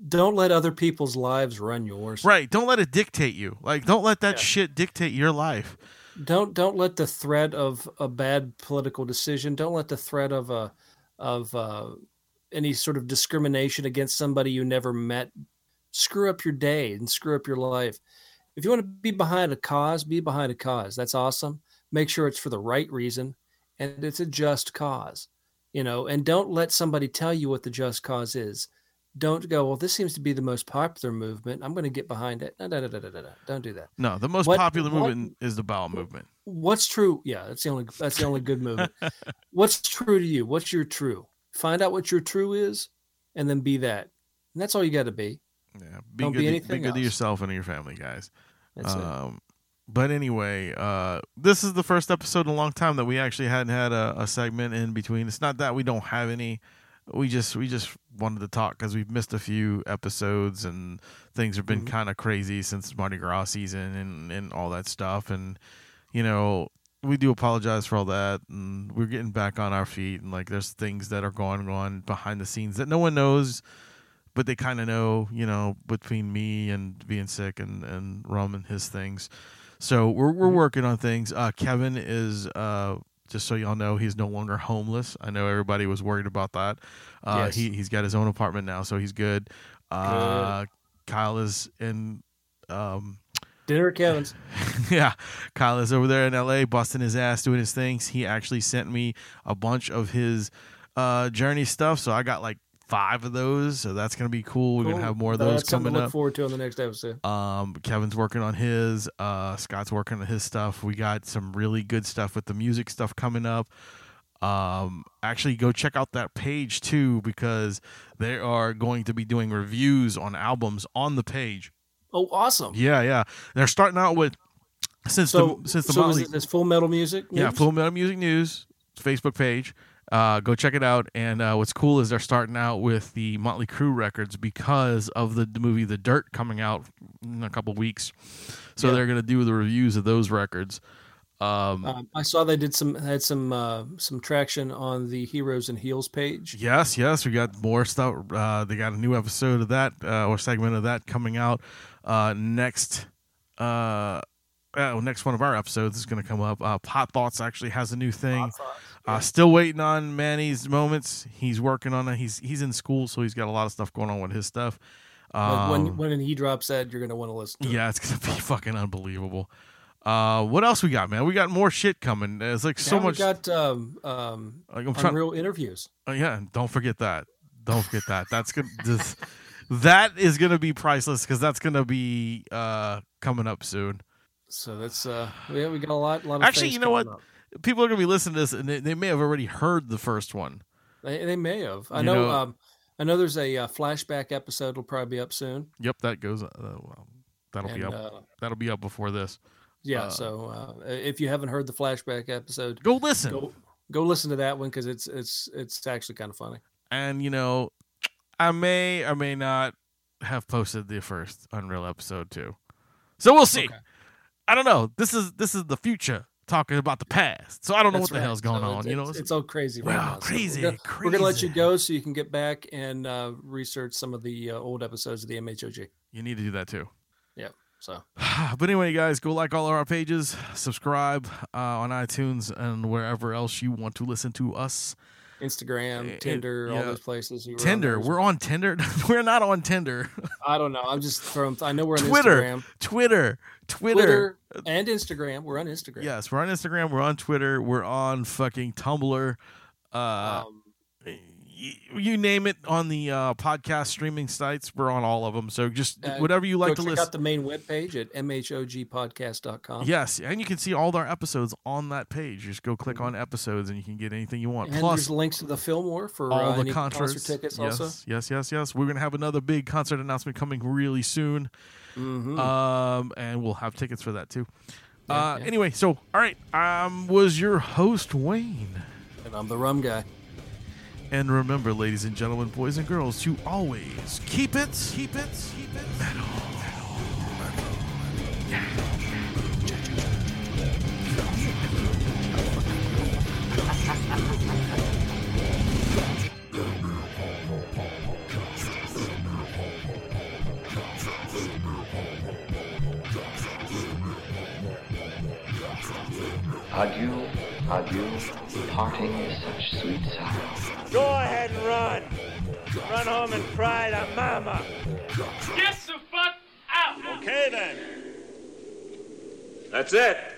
Don't let other people's lives run yours. right. Don't let it dictate you. Like don't let that Yeah. shit dictate your life. Don't don't let the threat of a bad political decision. Don't let the threat of a of uh, any sort of discrimination against somebody you never met screw up your day and screw up your life. If you want to be behind a cause, be behind a cause. That's awesome. Make sure it's for the right reason and it's a just cause. You know, and don't let somebody tell you what the just cause is. Don't go, well, this seems to be the most popular movement. I'm going to get behind it. No, no, no, no, no, no. Don't do that. No, the most What- popular what- movement is the bowel movement. what's true yeah that's the only that's the only good movement what's true to you what's your true find out what your true is and then be that and that's all you got to be Yeah, be Don't good. be to, anything good to yourself and to your family, guys. that's it um, but anyway, uh, this is the first episode in a long time that we actually hadn't had a, a segment in between. It's not that we don't have any. We just we just wanted to talk because we've missed a few episodes and things have been Mhm. kind of crazy since Mardi Gras season and and all that stuff. And you know we do apologize for all that. And we're getting back on our feet. And like there's things that are going on behind the scenes that no one knows but they kind of know, you know, between me and being sick and and Rum and his things. So we're we're Mm-hmm. working on things. Uh, Kevin is uh, just so y'all know, he's no longer homeless. I know everybody was worried about that. Uh, Yes. He he's got his own apartment now, so he's good. Uh, Kyle is in. Um, dinner at kevin's yeah, Kyle is over there in LA, busting his ass, doing his things. He actually sent me a bunch of his uh, journey stuff, so I got like five of those. So that's gonna be cool. We're Cool. gonna have more of those that's coming to look up. forward to on the next episode Um, Kevin's working on his. Uh, Scott's working on his stuff. We got some really good stuff with the music stuff coming up. Um, actually, go check out that page too because they are going to be doing reviews on albums on the page. oh awesome Yeah, yeah. They're starting out with since so the since the so Motley, is this full metal music yeah. Full Metal Music News. Facebook page. Uh, go check it out. And uh, what's cool is they're starting out with the Motley Crue records because of the, the movie The Dirt coming out in a couple weeks. So Yeah. they're gonna do the reviews of those records. Um, Um, I saw they did some had some uh, some traction on the Heroes and Heels page. Yes, yes, we got more stuff. Uh, they got a new episode of that uh, or segment of that coming out uh, next. Uh, uh, next one of our episodes is going to come up. Uh, Pot Thoughts actually has a new thing. Uh, still waiting on Manny's moments. He's working on it. He's he's in school, so he's got a lot of stuff going on with his stuff. Like when Um, when he drops that, you're gonna want to listen. To it. yeah, it's gonna be fucking unbelievable. Uh, what else we got, man? We got more shit coming. There's like so Now we much. got um, um, like, I'm trying. unreal interviews. Oh, yeah, and don't forget that. Don't forget that. That's good. This, that is gonna be priceless because that's gonna be uh coming up soon. So that's uh, yeah, we got a lot. lot of Actually, you know what? up. People are gonna be listening to this, and they, they may have already heard the first one. They, they may have. I You know. know- um, I know there's a uh, flashback episode. will probably be up soon. Yep, that goes. Uh, well, that'll be up. uh, that'll be up before this. yeah. uh, so uh, if you haven't heard the flashback episode, Go listen, go go listen to that one because it's it's it's actually kind of funny. and you know, I may or may not have posted the first Unreal episode too. So we'll see. Okay. I don't know. This is this is the future talking about the past. So I don't know That's what the right. hell's going So on. it's, you know, it's, it's all crazy right Wow, now. So crazy, we're, gonna, we're gonna let you go so you can get back and uh, research some of the uh, old episodes of the MHOG. you need to do that too. Yep. So but anyway, guys, go like all of our pages, subscribe uh, on iTunes and wherever else you want to listen to us. Instagram, It- Tinder, all those places. you Tinder, we're on Tinder. we're not on Tinder. I don't know. I'm just throwing. I know we're on Twitter, Instagram, Twitter, Twitter. Twitter, and Instagram. We're on Instagram. Yes, we're on Instagram. We're on Twitter. We're on fucking Tumblr. Uh, Um, you name it on the uh, podcast streaming sites. We're on all of them. So just uh, whatever you like to check listen. out the main webpage at mhogpodcast.com. Yes, and you can see all our episodes on that page. Just go click on episodes, and you can get anything you want. And Plus, there's links to the Fillmore for all uh, the any concerts. concert tickets. yes, Also, yes, yes, yes. We're gonna have another big concert announcement coming really soon. Mhm. Um, and we'll have tickets for that too. Yeah, uh, yeah. anyway, so all right, um, was your host Wayne. and I'm the rum guy. And remember, ladies and gentlemen, boys and girls, to always keep it, keep it, keep it metal. Adieu, adieu, parting is such sweet sorrow. Go ahead and run. Run home and cry to mama. Get the fuck out. Okay then. That's it.